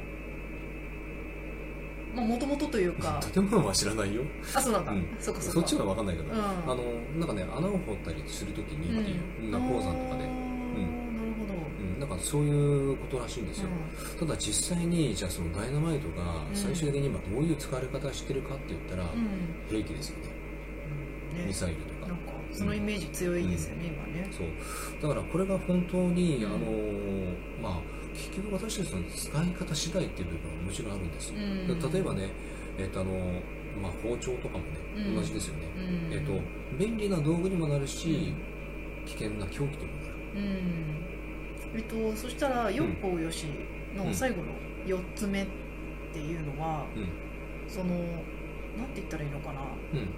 もともとというか。建物は知らないよ。あそうなんだ、うん、そっかそっちは分かんないけど、うん、あのなんかね穴を掘ったりするときにっていう、うん、鉱山とかで、うん。なん。かそういうことらしいんですよ、うん、ただ実際にじゃあそのダイナマイトが最終的に今どういう使われ方してるかって言ったら、兵器ですよね。うん。ね、ミサイルとか。なんかそのイメージ強いですよね、今ね。そう。だからこれが本当に、あのまあ結局私たちの使い方次第っていう部分はもちろんあるんです、例えばね、えーとあのまあ、包丁とかもね同じですよね、えーと、便利な道具にもなるし、危険な凶器ともなる、えっと、そしたら四方よしの最後の4つ目っていうのは、うん、そのなんて言ったらいいのかな、うん、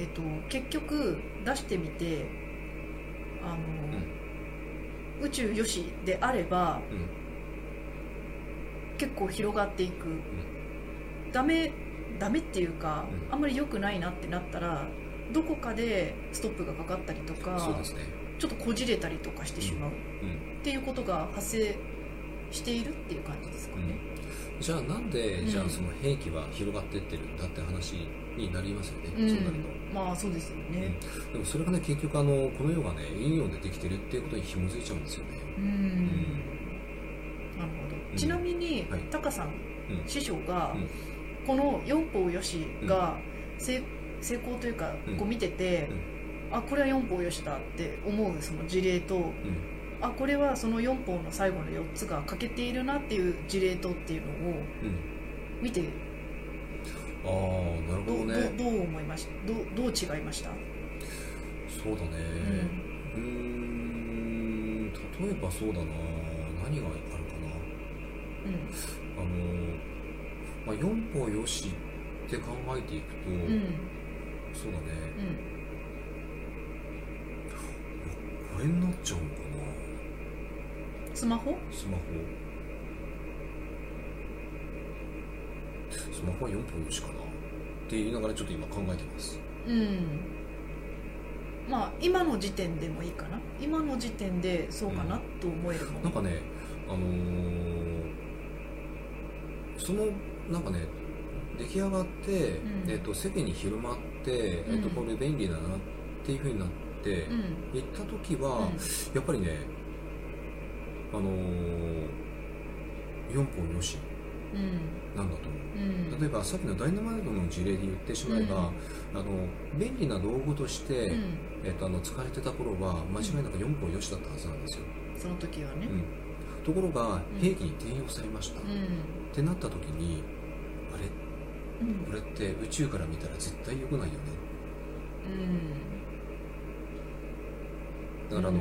えっと、結局出してみてあの、うん、宇宙よしであれば、結構広がっていく、うん、ダメダメっていうか、あんまり良くないなってなったらどこかでストップがかかったりとかね。ちょっとこじれたりとかしてしまう、っていうことが発生しているっていう感じですかね、うん、じゃあなんで、じゃあその兵器は広がっていってるんだって話になりますよね、うん、そうなるとまあそうですよね、でもそれがね結局あのこの世がね陰陽でできてるっていうことに紐づいちゃうんですよね。うん、なるほど。ちなみに、はい、タカさん、師匠が、この四方よしが成,、成功というか、こう見てて、あこれは4方よしだって思うその事例と、うん、あこれはその4方の最後の4つが欠けているなっていう事例とっていうのを見て、うん、ああなるほどね。どう思いました？どどう違いました？そうだね。うん例えばそうだな。何があるかな。うん。あの、まあ、4方よしって考えていくと、うん、そうだね、うん。れになっちゃうのかな。スマホ？スマホスマホは4分のしかな。って言いながらちょっと今考えてます。うん。まあ今の時点でもいいかな。今の時点でそうかなと思えるもん、なんかねあのー、そのなんかね出来上がって、うん、えーと、世間に広まって、えーと、これ便利だなっていうふうになってって行った時は、やっぱりねあのー、4本よしなんだと思う、うん、例えばさっきのダイナマイトの事例で言ってしまえば、うん、あの便利な道具として、うん、えっと、あの使われてた頃は間違いなく4本よしだったはずなんですよ。その時はね、ところが兵器に転用されました、ってなった時にあれ、これって宇宙から見たら絶対良くないよね、うん。だからあの、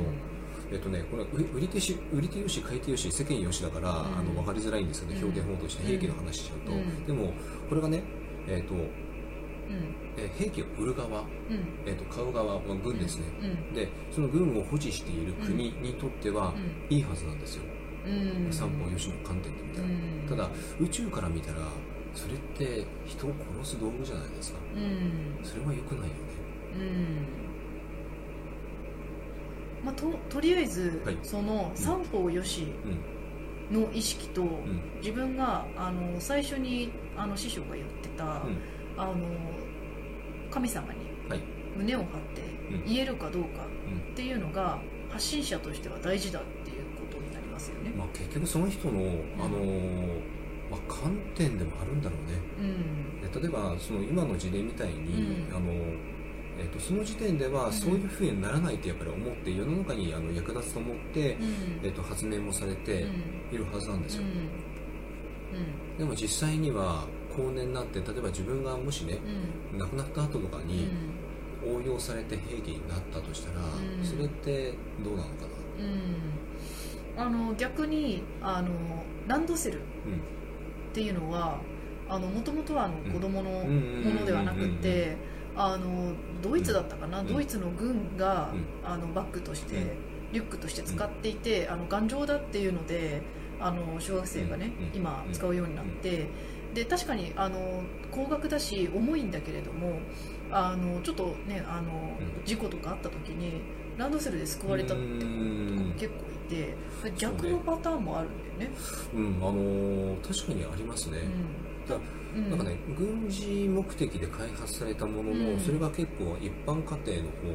えっとね、これ売り手し売り手よし買い手よし世間よしだから、うん、あの分かりづらいんですけど、表現法として兵器の話しちゃうと、うん、でもこれがね、えっとえ兵器を売る側、えー、と買う側は軍ですね、でその軍を保持している国にとってはいいはずなんですよ、三方よしの観点で見たら、ただ宇宙から見たらそれって人を殺す道具じゃないですか、それは良くないよね、まあ、ととりあえず、はい、その三方よしの意識と、うん、自分があの最初にあの師匠が言ってた、うん、あの神様に胸を張って言えるかどうかっていうのが発信者としては大事だっていうことになりますよね。まあ、結局その人の、あのまあ、観点でもあるんだろうね。うん。で例えばその今の事例みたいに、うん。あのえっとその時点ではそういうふうにならないとやっぱり思って世の中にあの役立つと思って、うん。えっと発明もされているはずなんですよ、うん。でも実際には後年になって例えば自分がもしねうん。亡くなった後とかうん。に応用されて兵器になったとしたら、うん。それってどうなのかな？うん。あの逆にあのランドセルっうん。ていうのはもともとはあのうん。子供のうん。ものではなくてあのドイツだったかな、うん。ドイツの軍が、うあのバッグとして、うん。リュックとして使っていて、あの頑丈だっていうのであの小学生がね、うん。今使うようになって、で確かにあの高額だし重いんだけれどもあのちょっとねあの、うん。事故とかあった時にランドセルで救われたって子とかも結構いて逆のパターンもあるんだよね。うんあのー確かにありますね、だうん。なんかね、軍事目的で開発されたものの、うん。それが結構一般家庭のう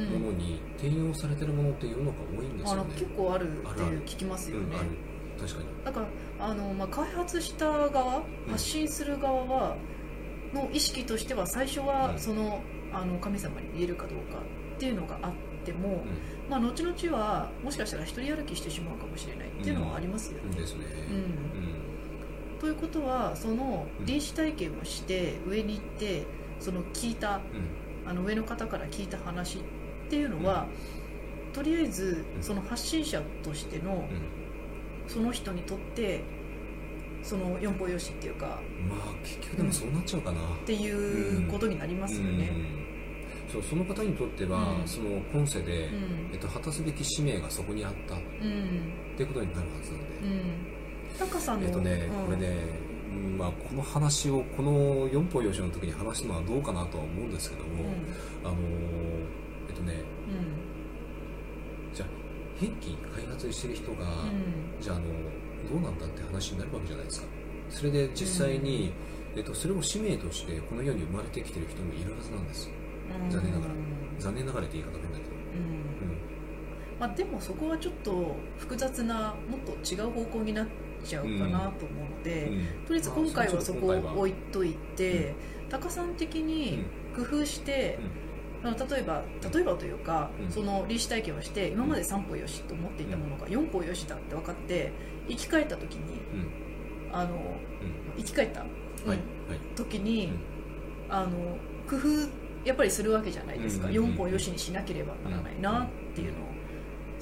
ん。方のものに転用されてるものっていうのが多いんですよね。結構あるってあるある。聞きますよね。うん、ある。確かに。だからあの、まあ、開発した側発信する側はの意識としては最初はうん。そのあの神様に言えるかどうかっていうのがあっても、まあ、後々はもしかしたら一人歩きしてしまうかもしれないっていうのはありますよね。うん。ですね。うんということはその臨死体験をして上に行ってその聞いたうん。あの上の方から聞いた話っていうのは、とりあえずその発信者としてのうん。その人にとってその四方よしっていうかまあ結局でもそうなっちゃうかな。っていうことになりますよね。うん。そうその方にとっては、うん。その今世で、うん。えっと、果たすべき使命がそこにあった。っうん。ていうことになるはずなんで。うんタカさんのえっとね、うん。これね、うんまあ、この話をこの四方よしの時に話すのはどうかなとは思うんですけども、うん。あのーえっとねうん。じゃあ兵器開発してる人が、うん。じゃああのどうなんだって話になるわけじゃないですか。それで実際に、えっと、それを使命としてこの世に生まれてきてる人もいるはずなんです。うん。残念ながら。うん残念ながらって言い方変だけど、うん。まあ、でもそこはちょっと複雑なもっと違う方向になっちゃうかなと思うので、うん。とりあえず今回はそこを置いといて、うタカさん的に工夫して、例えば例えばというか、うん。その臨死体験をして今まで3歩よしと思っていたものが4歩よしだって分かって生き返った時にうん。あのうん。生き返った、はい時に、うん。あの工夫やっぱりするわけじゃないですか、うんうんうん4歩よしにしなければならないなっていうのを。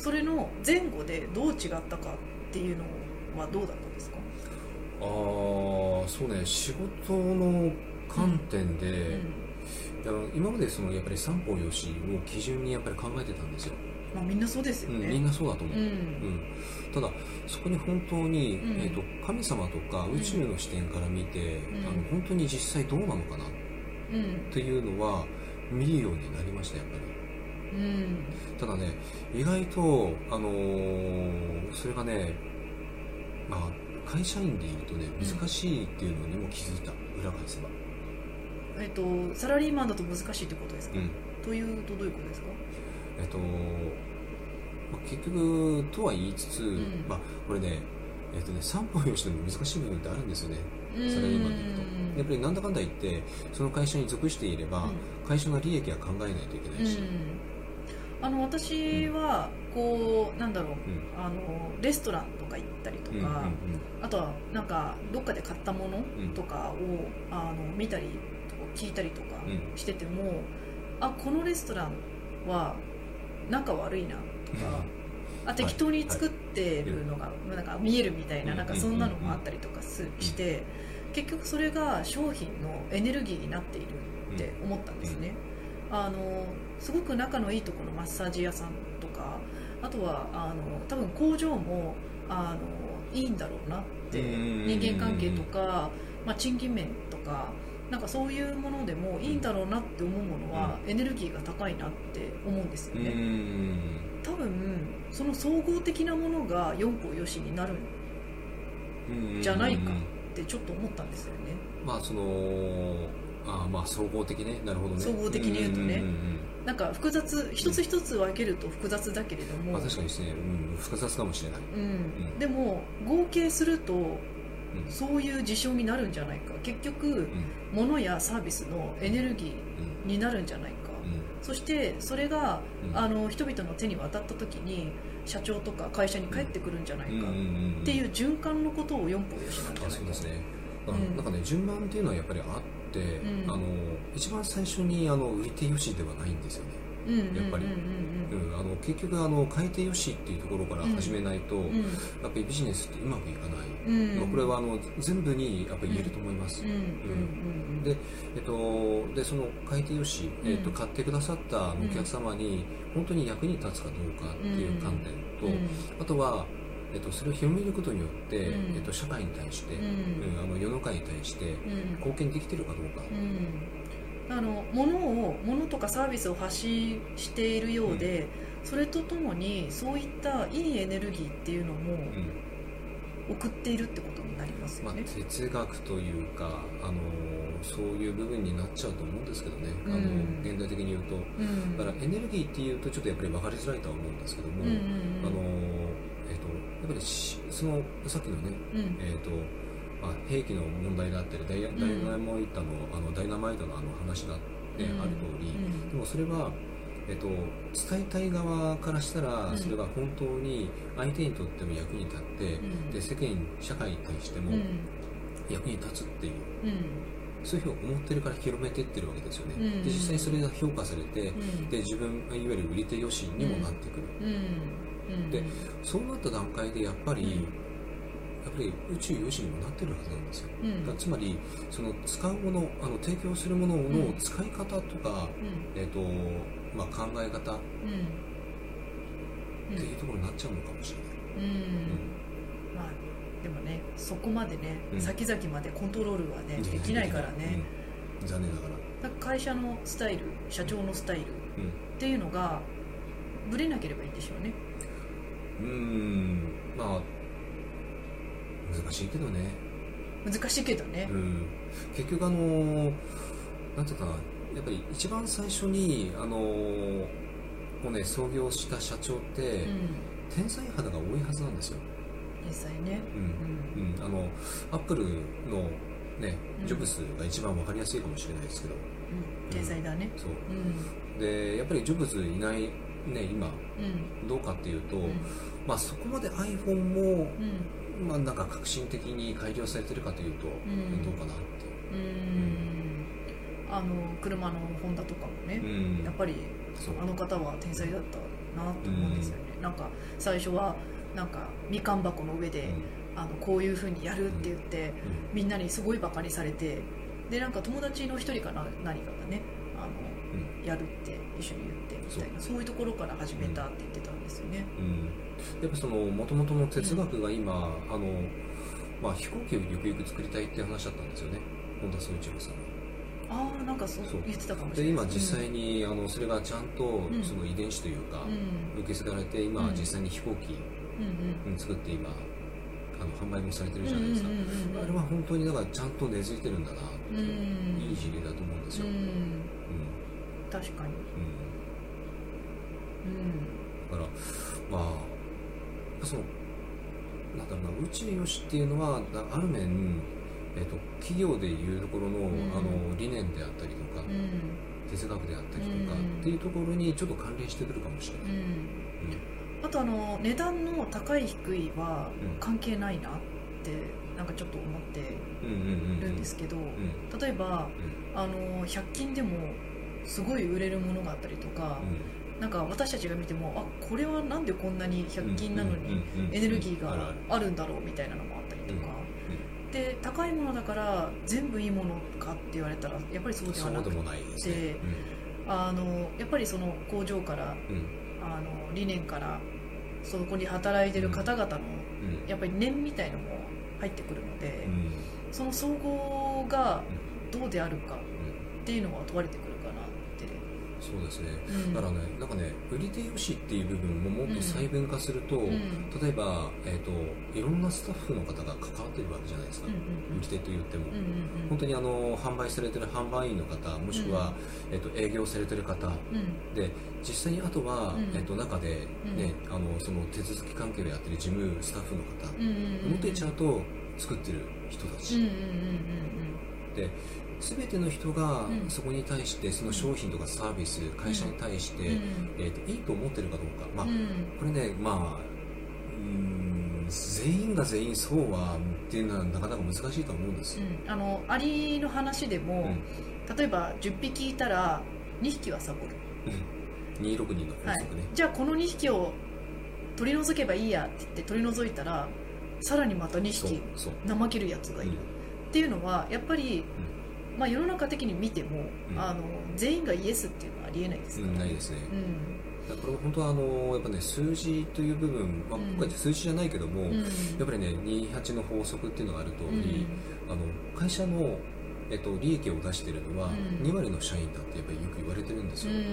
それの前後でどう違ったかっていうのはどうだったんですか、ああそうね仕事の観点で、うん。あの今までそのやっぱり三方よしを基準にやっぱり考えてたんですよ、まあ、みんなそうですようん、ね、みんなそうだと思う、うん。うん。ただそこに本当に、うん。えー、と神様とか宇宙の視点から見て、ん。あの本当に実際どうなのかなっうん。ていうのは見るようになりましたやっぱり。うん。ただね意外と、あのーそれがね、まあ、会社員でいるとね難しいっていうのにも気づいた。裏返せば、えっとサラリーマンだと難しいってことですか、うん。というとどういうことですか？えっと、まあ結局とは言いつつ、ん。まあ、これねえっとね三方よしでも難しい部分ってあるんですよね。サラリーマンでいると。やっぱりなんだかんだ言ってその会社に属していれば、会社の利益は考えないといけないし、うん。あの私はこうなんだろう。うん。あのレストラン。とか行ったりとか、うんうんうん。あとはなんかどっかで買ったものとかを、あの見たりとか聞いたりとかうん。してても、あこのレストランは仲悪いなとか、あ適当に作ってるのが、なんか見えるみたいな,、うんなんかそんなのがあったりとかすして、結局それが商品のエネルギーになっているって思ったんですね、あのすごく仲のいいところのマッサージ屋さんとかあとはあの多分工場もあのいいんだろうなってうん人間関係とか、まあ、賃金面とかなんかそういうものでもいいんだろうなって思うものはエネルギーが高いなって思うんですようね、ん多分その総合的なものが四方よしになるうんじゃないかってちょっと思ったんですよね。まあそのあまあ総合的ね。なるほどね。総合的に言うとね。んんんなんか複雑一つ一つ分けると複雑だけれども、まあ、確かにですね、うん、複雑かもしれない、うん。ん。でも合計するとうん。そういう事象になるんじゃないか。結局うん。物やサービスのエネルギうんーになるんじゃないか。うん。そしてそれがうん。あの人々の手に渡った時に社長とか会社に返ってくるんじゃないか。っっていう循環のことを四方よしなんじゃあないか。そうですね。なんかね順番っていうのはやっぱりあって、うん。あの一番最初にあの売り手よしではないんですよね、やっぱり。うんうん、あの結局あの買い手よしっていうところから始めないと、うん。うんやっぱりビジネスってうまくいかない、うん。まあこれはあの全部にやっぱり言えると思います、うん。でえっと、でその買い手よし、えっと、うん買ってくださったお客様に本当に役に立つかどうかっていう観点と、うん。あとは、えっと、それを広めることによって、うん。えっと、社会に対して、うん。うんあの世の中に対してうん。貢献できてるかどうか、うん、あの物を物とかサービスを発信しているようで、それとともにそういったいいエネルギーっていうのもうん。送っているってことになりますまあよね、、哲学というかあのそういう部分になっちゃうと思うんですけどね、あのうん現代的に言うと。うん、だからエネルギーっていうとちょっとやっぱり分かりづらいとは思うんですけども、うんうんうん。あのぱりしそのさっきのねうん。えーとまあ、兵器の問題だったりダイナマイトのあのダイナマイトのあの話だってうん。ある通り、うん。でもそれは、えっと伝えたい側からしたら、うん。それが本当に相手にとっても役に立って、うん。で世間社会に対してもうん。役に立つっていう、うん。そういうふうに思ってるから広めてってるわけですよね、うん。で実際それが評価されて、うん。で自分いわゆる売り手よしにもなってくる、でそうなった段階でやっぱり、うんやっぱり宇宙よしにもなってるはずなんですよ。うん。だつまりその使うものあの提供するものの使い方とか、うん。えーとまあ、考え方っうん。ていうところになっちゃうのかもしれない、うん。まあでもねそこまでね、うん。先々までコントロールはねうんできないからね、うん。残念ながら、会社のスタイル社長のスタイルっうん。ていうのがぶれなければいいんでしょうねうーん。まあ。難しいけどね、難しいけどね。うん、結局あのなんていうかなやっぱり一番最初にあのもうね創業した社長って、うん。天才肌が多いはずなんですよ、実際ね。うん。うん。うん、あのアップルのねうん。ジョブスが一番わかりやすいかもしれないですけど、うん。天才だね。そう。うん。でやっぱりジョブズいない、ね、今うん。どうかっていうと、うん。まあ、そこまで iPhone も、うん。まあ、なんか革新的に改良されてるかというと、ん。どうかなってう。ん。あの車のホンダとかもねやっぱりあの方は天才だったなと思うんですよね、なんか最初はなんかみかん箱の上で、あのこういうふうにやるって言って、みんなにすごいバカにされてでなんか友達の一人かな何かがねあの、やるって一緒に言ってみたいなそういうところから始めたって言ってたんですよね、うん。うんやっぱその元々の哲学が今、あのまあ、飛行機をゆくゆく作りたいっていう話だったんですよね。本田宗一郎さんは。ああなんかそうそう。言ってたかもしでれない。今実際に、あのそれがちゃんとん。その遺伝子というか、うん。受け継がれて今うん。実際に飛行機うんうん。作って今あの販売もされてるじゃないですか、うんうんうんうんあれは本当にだからちゃんと根付いてるんだなってうん。いい事例だと思うんですよ、ううん。ん確かにうん。だからまあそのなんだろうな宇宙よしっていうのはだある面、えっと企業でいうところの,、ん。あの理念であったりとか、哲学であったりとか、うん。っていうところにちょっと関連してくるかもしれない、うん。あとあの値段の高い低いはうん。関係ないなってなんかちょっと思ってるんですけど、うん。例えばあの100均でもすごい売れるものがあったりとか、なんか私たちが見てもあこれはなんでこんなに100均なのにエネルギーがあるんだろうみたいなのもあったりとか、で高いものだから全部いいものかって言われたらやっぱりそうではなくて。ないですね、あのやっぱりその工場からうん。うんあの理念からそこに働いてる方々のうん。やっぱり念みたいのも入ってくるので、うん。その総合がどうであるかっていうのは問われてくるそうですね、うん。だからねなんかね売り手よしっていう部分ももっと細分化すると、ん。例えば、えー、といろんなスタッフの方が関わってるわけじゃないですか、売り手と言っても、本当にあの販売されてる販売員の方もしくは、えー、と営業されてる方。うん。で実際にあとは、うん。えー、と中で、ねあのその手続き関係をやってる事務スタッフの方、うんうんうんもっと言っちゃうと作ってる人たち、で全ての人がうん。そこに対してその商品とかサービス会社に対して、うん。うんえー、といいと思ってるかどうか、まあうん。うんこれねまあうーん全員が全員そうはっていうのはなかなか難しいと思うんですよ、うん。あのアリの話でも、例えば10匹いたら2匹はサボる、うん、262の法はい。則ね、じゃあこの2匹を取り除けばいいやって言って取り除いたらさらにまた2そう匹怠けるやつがいる、っていうのはやっぱり、まあ、世の中的に見ても、うん。あの全員がイエスっていうのはありえないですうん、から、ないですね、うん。だからこれは本当はあのやっぱね数字という部分、まあ、うん。今回数字じゃないけども、うん。やっぱりね28の法則っていうのがある通り、あの会社の、えっと、利益を出してるのはうん。2割の社員だってやっぱりよく言われてるんですよ、うん。うん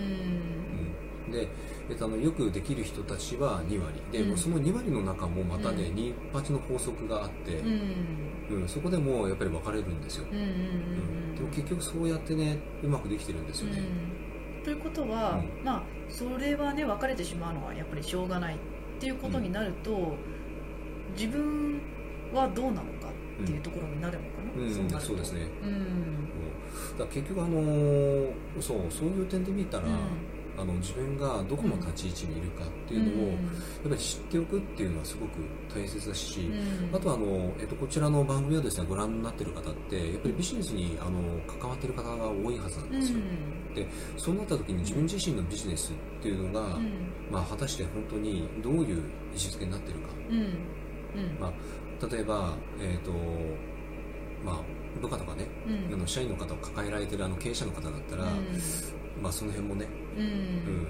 で、えっと、あのよくできる人たちは2割。で、うん。その2割の中もまたね、うん。28の法則があって、うん。うんそこでもうやっぱり分かれるんですよ、うんでも結局そうやってねうまくできてるんですよね、うん。ということは、うまあそれはね分かれてしまうのはやっぱりしょうがないっていうことになると、自分はどうなのかっていうところになるのかな、うん。そうなると。そうですね。うん。だ結局あのーそうそういう点で見たら、うんあの自分がどこの立ち位置にいるかっていうのを、やっぱり知っておくっていうのはすごく大切だし、うん。あとはあの、えっと、こちらの番組をですねご覧になっている方ってやっぱりビジネスにあの関わっている方が多いはずなんうん。ですよ、そうなった時に自分自身のビジネスっていうのが、うん。まあ、果たして本当にどういう位置づけになっているか、まあ、例えば、えっとまあ、部下とかね、うん。あの社員の方を抱えられているあの経営者の方だったら、まあ、その辺もね、うん。うん。うん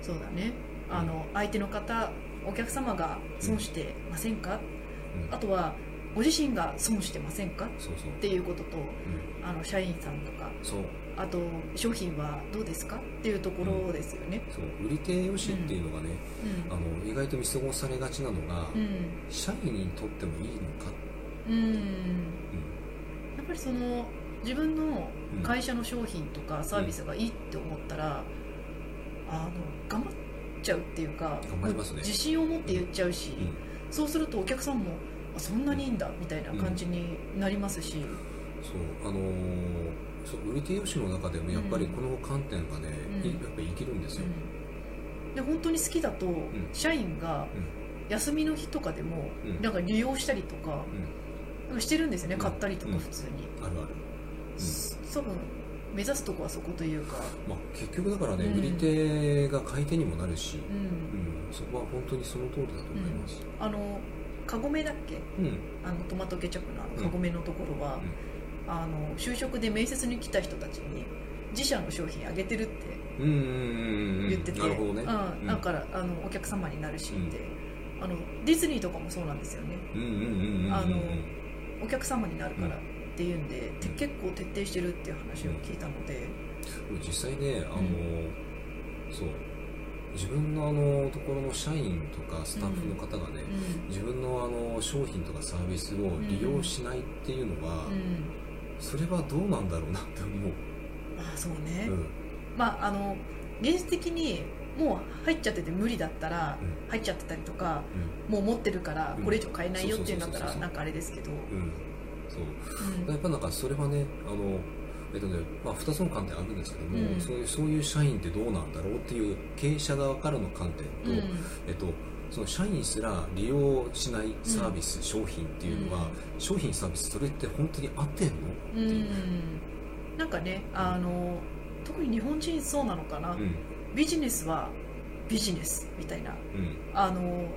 そうだね。あの相手の方お客様が損してませんか、うん。あとはご自身が損してませんか？っそうそう、ていうこととうん、あの社員さんとか。そう。あと商品はどうですか？っていうところですよね。そう。売り手よしっていうのがね、うん。あの意外と見過ごされがちなのが、うん。社員にとってもいいのか、うん。やっぱりその自分のうん。会社の商品とかサービスがいいって思ったら、あの頑張っちゃうっていうか頑張りますね。自信を持って言っちゃうし、うん。そうするとお客さんもあそんなにいいんだみたいな感じになりますし、そうあのーそう売り手よしの中でもやっぱりこの観点がね、やっぱり生きるんですよ、うん。で本当に好きだと、ん。社員がうん。休みの日とかでも、うん。なんか利用したりとか、してるんですよね、うん。買ったりとかうん。普通に、あるある、多分目指すとこはそこというか、まあ、結局だからね、うん。売り手が買い手にもなるし、うん。うん。そこは本当にその通りだと思います、あのカゴメだっけ？うん。あのトマトケチャップのあのカゴメのところは、あの就職で面接に来た人たちに自社の商品あげてるってうんうんうんうん言ってて、なるほどね、うん、だからあのお客様になるしって、あのディズニーとかもそうなんですよね。お客様になるからっていうんで、て結構徹底してるっていう話を聞いたので、実際ねあの、そう。自分のあのところの社員とかスタッフの方がね、うん。自分のあの商品とかサービスを利用しないっていうのは、うん。それはどうなんだろうなって思う、あそうね、うん。まああの現実的にもう入っちゃってて無理だったらうん。入っちゃってたりとかうもう持ってるからうん。これ以上買えないよっていうんだったらなんかあれですけど、んうん、やっぱなんかそれはねあのえっとねまあ、2つの観点あるんですけども、うん。そういうそういう社員ってどうなんだろうっていう経営者側からの観点と、うん。えっと、その社員すら利用しないサービス、商品っていうのは、商品サービスそれって本当に合ってんの？ってう。いう、ん。なんかねあの特に日本人そうなのかな、うん。ビジネスはビジネスみたいな。うん。あの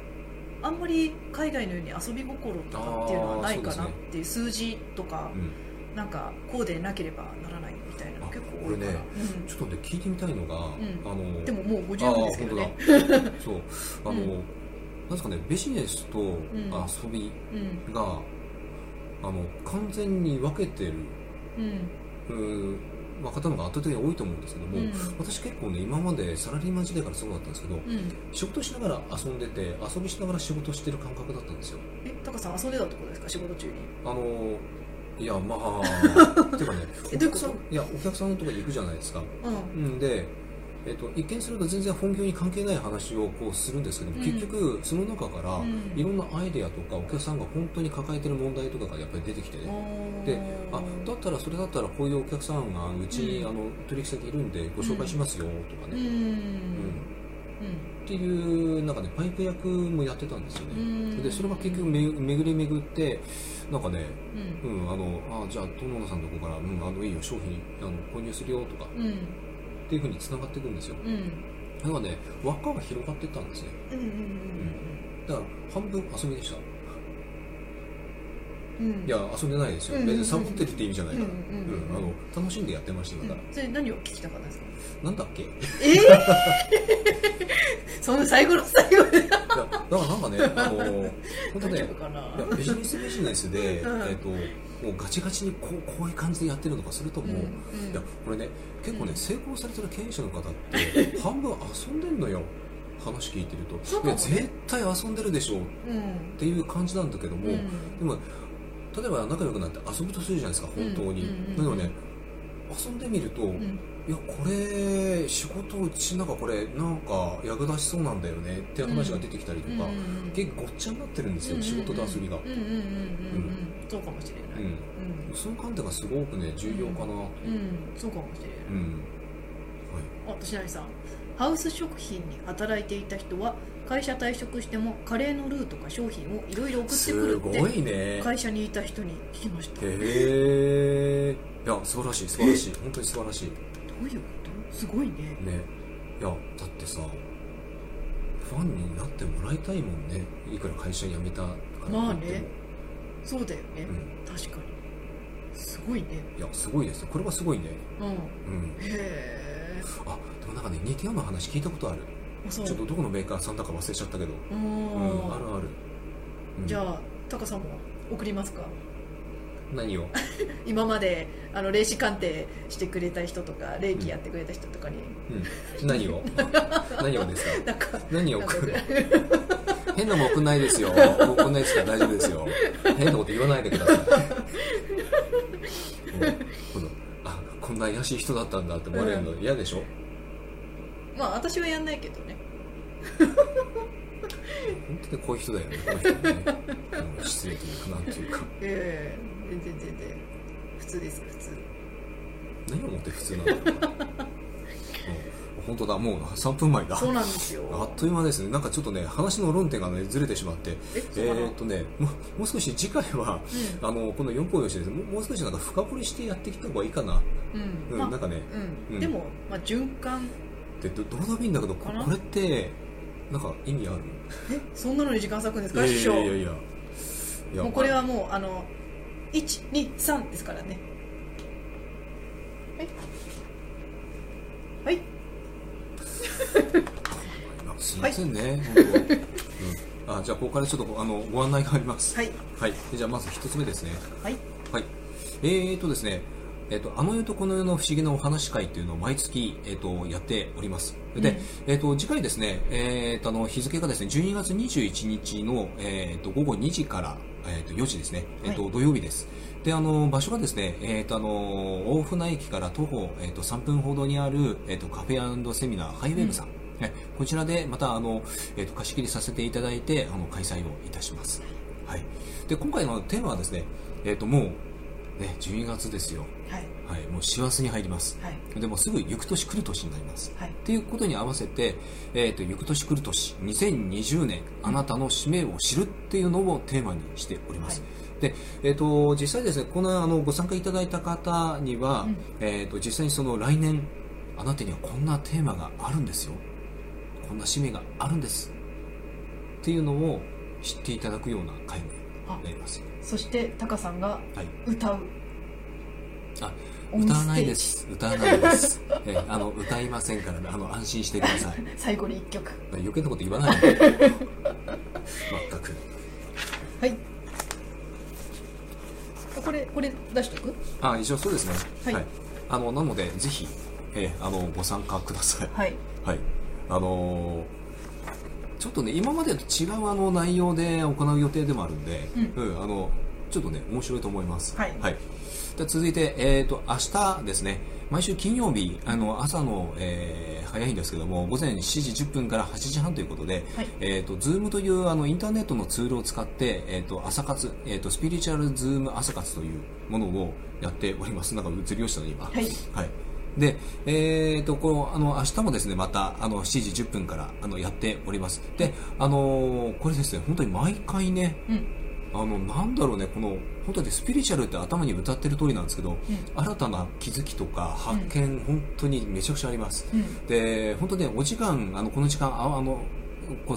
あんまり海外のように遊び心とかっていうのはないかなっていう数字とか、うん。なんかこうでなければならないみたいなのあ結構多いかな、こちょっとね聞いてみたいのが、ん。あのうん、でももう54ですけどね。そう。あの、うん。なんですかねビジネスとん遊びうん。が、あの完全に分けてる。うんうーまあ方のが圧倒的に多いと思うんですけども、うん。私結構ね今までサラリーマン時代からそうだったんですけど、うん。仕事しながら遊んでて遊びしながら仕事してる感覚だったんですよ。えタカさん遊んでたってことですか？仕事中に。あのいやまあ ていうかねいやお客さんのとこに行くじゃないですか。うん。うんでえっと、一見すると全然本業に関係ない話をこうするんですけども、うん。結局その中からうん。いろんなアイデアとかお客さんが本当に抱えてる問題とかがやっぱり出てきてねであだったらそれだったらこういうお客さんがうちに、うん。あの取引先いるんでご紹介しますよとかうん。うね、ん。っていうなんかねパイプ役もやってたんですよね、うん。でそれが結局め巡り巡ってなんかねうん。うん、あのあじゃあ友野さんのとこから、うん、あのいいよ商品あの購入するよとか。うんうんっていうふうにつながっていくんですよ。うん。だからね輪っかが広がっていったんですね。うん。うん。だから半分遊びでしたいや遊んでないですよ。うん。別にサボってるって意味じゃないか。ら、あの楽しんでやってましただから、それ何を聞きたかったんですか？なんだっけ？いえ その最後の最後で。やだからなんかねあの本当大ねいやビジネスビジネスで、うん。えっともうガチガチにこうこういう感じでやってるのかするともう、いやこれね結構ね、うん。成功されてる経営者の方って 半分遊んでんのよ。話聞いてると。絶対遊んでるでしょうっうんていう感じなんだけども、うん。でも例えば仲良くなって遊ぶとするじゃないですか本当に、うんだけどね遊んでみると、うん。いやこれ仕事うちなんかこれなんか役立ちそうなんだよねって話が出てきたりとか、うん結構ごっちゃになってるんですよ、仕事と遊びが、うんうんうんうんうん。そうかもしれない。うん。うん。その観点がすごくね重要かな。と、うん。そうかもしれない。うん。はい。あとしなりさん。ハウス食品に働いていた人は会社退職してもカレーのルーとか商品をいろいろ送ってくするごっていね。会社にいた人に聞きました。どうへえいや素晴らしい素晴らしい。本当に素晴らしい。いうこと？すごいね。ね。いやだってさファンになってもらいたいもんね。いくら会社辞めたからまあね。そうだよね。うん。確かに。すごいね。いやすごいです。よこれはすごいね。うん。うん。へえあでもなんかね似たような話聞いたことあるちょっとどこのメーカーさんだか忘れちゃったけど。ううんんあるある、うん。じゃあタカさんも送りますか？何を？今まであの霊視鑑定してくれた人とか霊気やってくれた人とかに、うん。何を？何をですか？か何を送る？変なもん送んないですよ。送んないですから大丈夫ですよ。変なこと言わないでください、うん。このあこんな怪しい人だったんだって思われるの嫌でしょ、まあ私はやんないけどね。本当にこういう人だよね。この人ね、うん失礼というかなんていうか。ええ全然全然普通です普通。何をもって普通なんだろうな、うん本当だもう3分前だ。そうなんですよ。あっという間ですね。なんかちょっとね話の論点がねずれてしまって。ええーっとねもう少し次回は、うん。あのこの4本用紙です。ねもうもう少しなんか深掘りしてやってきた方がいいかな、うん、うんまあなんかね。うん。うん。でも、まあ、循環でどどうでもいいんだけどこれってなんか意味ある？え？そんなのに時間割くんですか？いやい師匠やいやいや。いやもうこれはもうあ。の123ですからね。はい。はい。あ すいませんね、本当、うん、あじゃあここからちょっとあのご案内があります。はい。はい、じゃあまず一つ目ですね。はい。はい。えーとですね、えっ、と、あの世とこの世の不思議なお話会っていうのを毎月、えっ、と、やっております。で、うんえっ、と、次回ですね、えっ、と、あの、日付がですね、12月21日の、えっ、と、午後2時から、えっ、と、4時ですね、えっ、と、は土曜日です。で、あの、場所がですね、えっ、と、あの、大船駅から徒歩、えっ、と、3分ほどにある、えっ、と、カフェセミナー、ハイウェブさん。はいこちらでまたあの、えっと貸し切りさせていただいてあの開催をいたします、はい、で今回のテーマはですね、えっともう、ね、12月ですよ、はいはい、もう師走に入ります。はい。でもすぐ行く年来る年になります。はい。っていうことに合わせて、えー、と行く年来る年2020年あなたの使命を知るっていうのをテーマにしております、でえー、と実際ですねこのあのご参加いただいた方には、うん。えー、と実際にその来年あなたにはこんなテーマがあるんですよ。こんな使命があるんです。っていうのを知っていただくような会にあなります。そしてタカさんがはい。歌う。あオンステージ歌わないです。歌わないです、えーあの歌いませんから、ね、あの安心してください。最後に1曲。余計なこと言わないで。全く。はい。これこれ出しとく？あ一応そうですね。はい。あのなのでぜひ、えーあのご参加ください。はい。はい。あのーちょっとね今までと違うあの内容で行う予定でもあるんで、ううんあのちょっとね面白いと思います。はいで続いて、えー、と明日ですね。毎週金曜日あの朝の、えー早いんですけども午前7時10分から8時半ということで、はい。えー、と Zoom というあのインターネットのツールを使って、えー、と朝活、えー、とスピリチュアルズーム朝活というものをやっております。なんか映りましたね今。はい。はい。で、えー、とこのあの明日もですねまたあの7時10分からあのやっております。であのーこれですね本当に毎回ねうんあのなんだろうねこの本当にスピリチュアルって頭に歌ってる通りなんですけど、新たな気づきとか発見、本当にめちゃくちゃあります、うん。で本当ねお時間あのこの時間ああの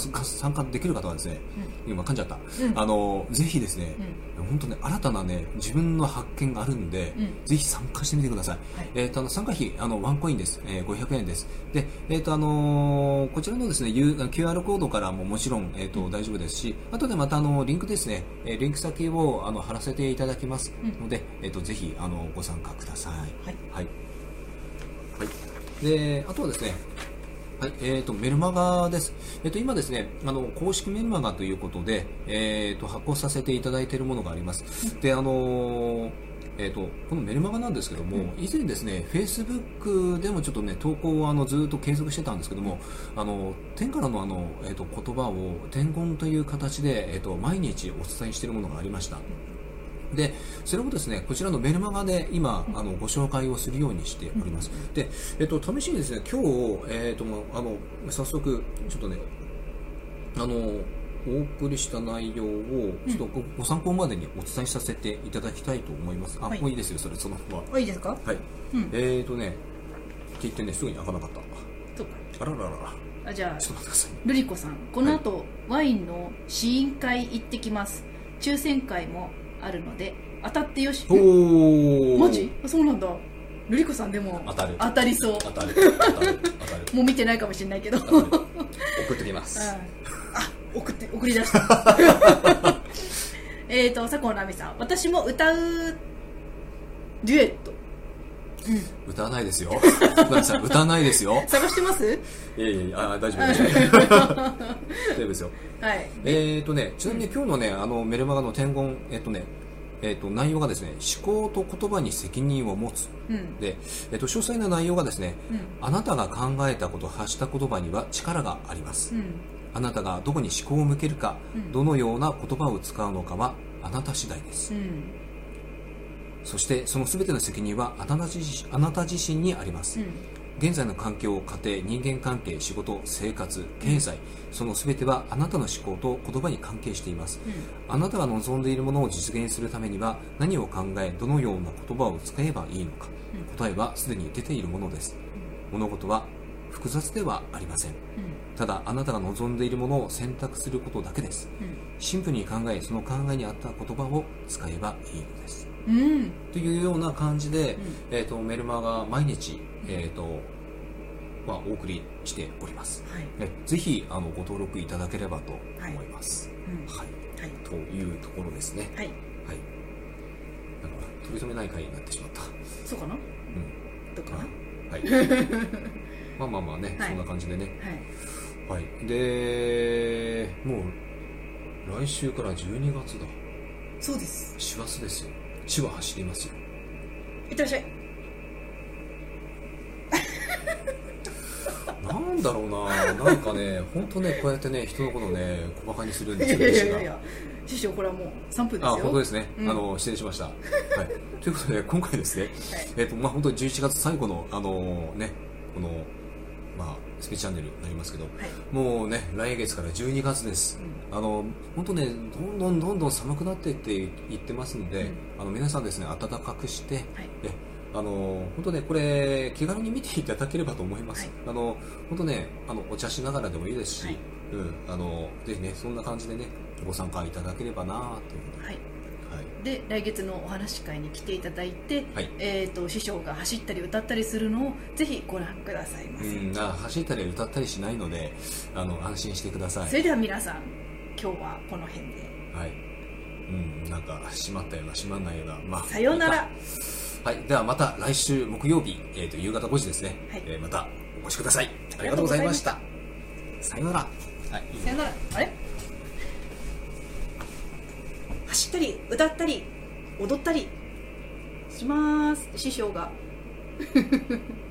参加できる方はですね、今噛んじゃった、うん。あのぜひですね、本当ね新たなね自分の発見があるんで、うん。ぜひ参加してみてください、はい。えー、とあの参加費あのワンコインです、えー500円です。で、えーとあのーこちらのですね QR コードからももちろん、えーと大丈夫ですし後でまたあのリンクですね、えーリンク先をあの貼らせていただきますので、えー、とぜひあのご参加ください。はい。はい、はい、であとはですねはい、えー、とメルマガです、えー、と今ですねあの公式メルマガということで、えー、と発行させていただいているものがあります。であのーえー、とこのメルマガなんですけども、以前ですね、フェイスブックでもちょっとね、投稿をあのずっと継続してたんですけども、あの天からのあの、えー、と言葉を伝言という形で、えー、と毎日お伝えしているものがありました。でそれをですねこちらのメルマガで今あのご紹介をするようにしております、で、えっと、試しにですね今日、えっと、あの早速ちょっとねあのお送りした内容をちょっとご,、ご参考までにお伝えさせていただきたいと思います。あ、はい。もういいですよそれそのまま。あいいですか？はい、うん。えっ、とねって言ってねすぐに開かなかった。そうか。あららら。らあじゃあちょっと待ってください。ねルリコさん。この後、ワインの試飲会行ってきます。抽選会もあるので当たってよし。おー。マジ？あそうなんだ。ルリコさんでも当たる。当たりそう。当たる。当たる。当たる。もう見てないかもしれないけど。送ってきます。あ送って送り出した。えっと佐藤奈美さん。私も歌うデュエット歌わないですよ。歌わないですよ。探してます？いやいやあ大丈夫大丈夫。大丈夫ですよ。はいえーとね、ちなみに今日のね、あの、メルマガの伝言、えっとね、えっと、内容がですね、思考と言葉に責任を持つ。うんで、えっと、詳細な内容がですね、うんあなたが考えたこと、発した言葉には力があります。うんあなたがどこに思考を向けるか、うんどのような言葉を使うのかは、あなた次第です。うんそして、その全ての責任はあなた自身あなた自身にあります。うん現在の環境、家庭、人間関係、仕事、生活、経済、その全てはあなたの思考と言葉に関係しています。あなたが望んでいるものを実現するためには何を考え、どのような言葉を使えばいいのか。答えはすでに出ているものです。物事は複雑ではありません。ただあなたが望んでいるものを選択することだけです。シンプルに考え、その考えに合った言葉を使えばいいのです。というような感じで、んえー、とメルマガ毎日、えーとまあ、お送りしております。はいえぜひあのご登録いただければと思います。うんはい、はいというところですね。はいはい。なんか取り留めない回になってしまった。そうかな？うん。どうかな？はい。まあまあまあね、はいそんな感じでね。はいはい。で、もう来週から12月だ。そうです師走ですよ。師は走りますよ。いってらっしゃい なんだろうな、なんかね、本当ね、こうやってね、人のことね、小馬鹿にするんですよ、いやいやいや師匠これはもう3分ですあ、よ本当ですね。うんあの、失礼しました。はい。ということで、今回ですね、えっ、と、まあ、本当に11月最後の、あのね、この、まあ、スピチャンネルになりますけど、はい。もうね、来月から12月です。あの、本当ね、どんどんどんどん寒くなっていって言ってますので、うん。あの、皆さんですね、暖かくして、はい。えあの本当ね、これ、気軽に見ていただければと思います。はい。あの本当ね、あのお茶しながらでもいいですし、はい。うん、あのぜひね、そんな感じでね、ご参加いただければなという。はいはい。で来月のお話し会に来ていただいて、はいえー、と師匠が走ったり歌ったりするのをぜひご覧くださいませ、うん、あ走ったり歌ったりしないので、あの安心してください。それでは皆さん今日はこの辺ではい。うん、なんか閉まったような閉まんないような、まあ。さようないらはい、ではまた来週木曜日、えー、と夕方5時ですね、はいえーまたお越しください。ありがとうございました。さようなら。はい。さよならあれ？走ったり歌ったり踊ったりします。師匠が。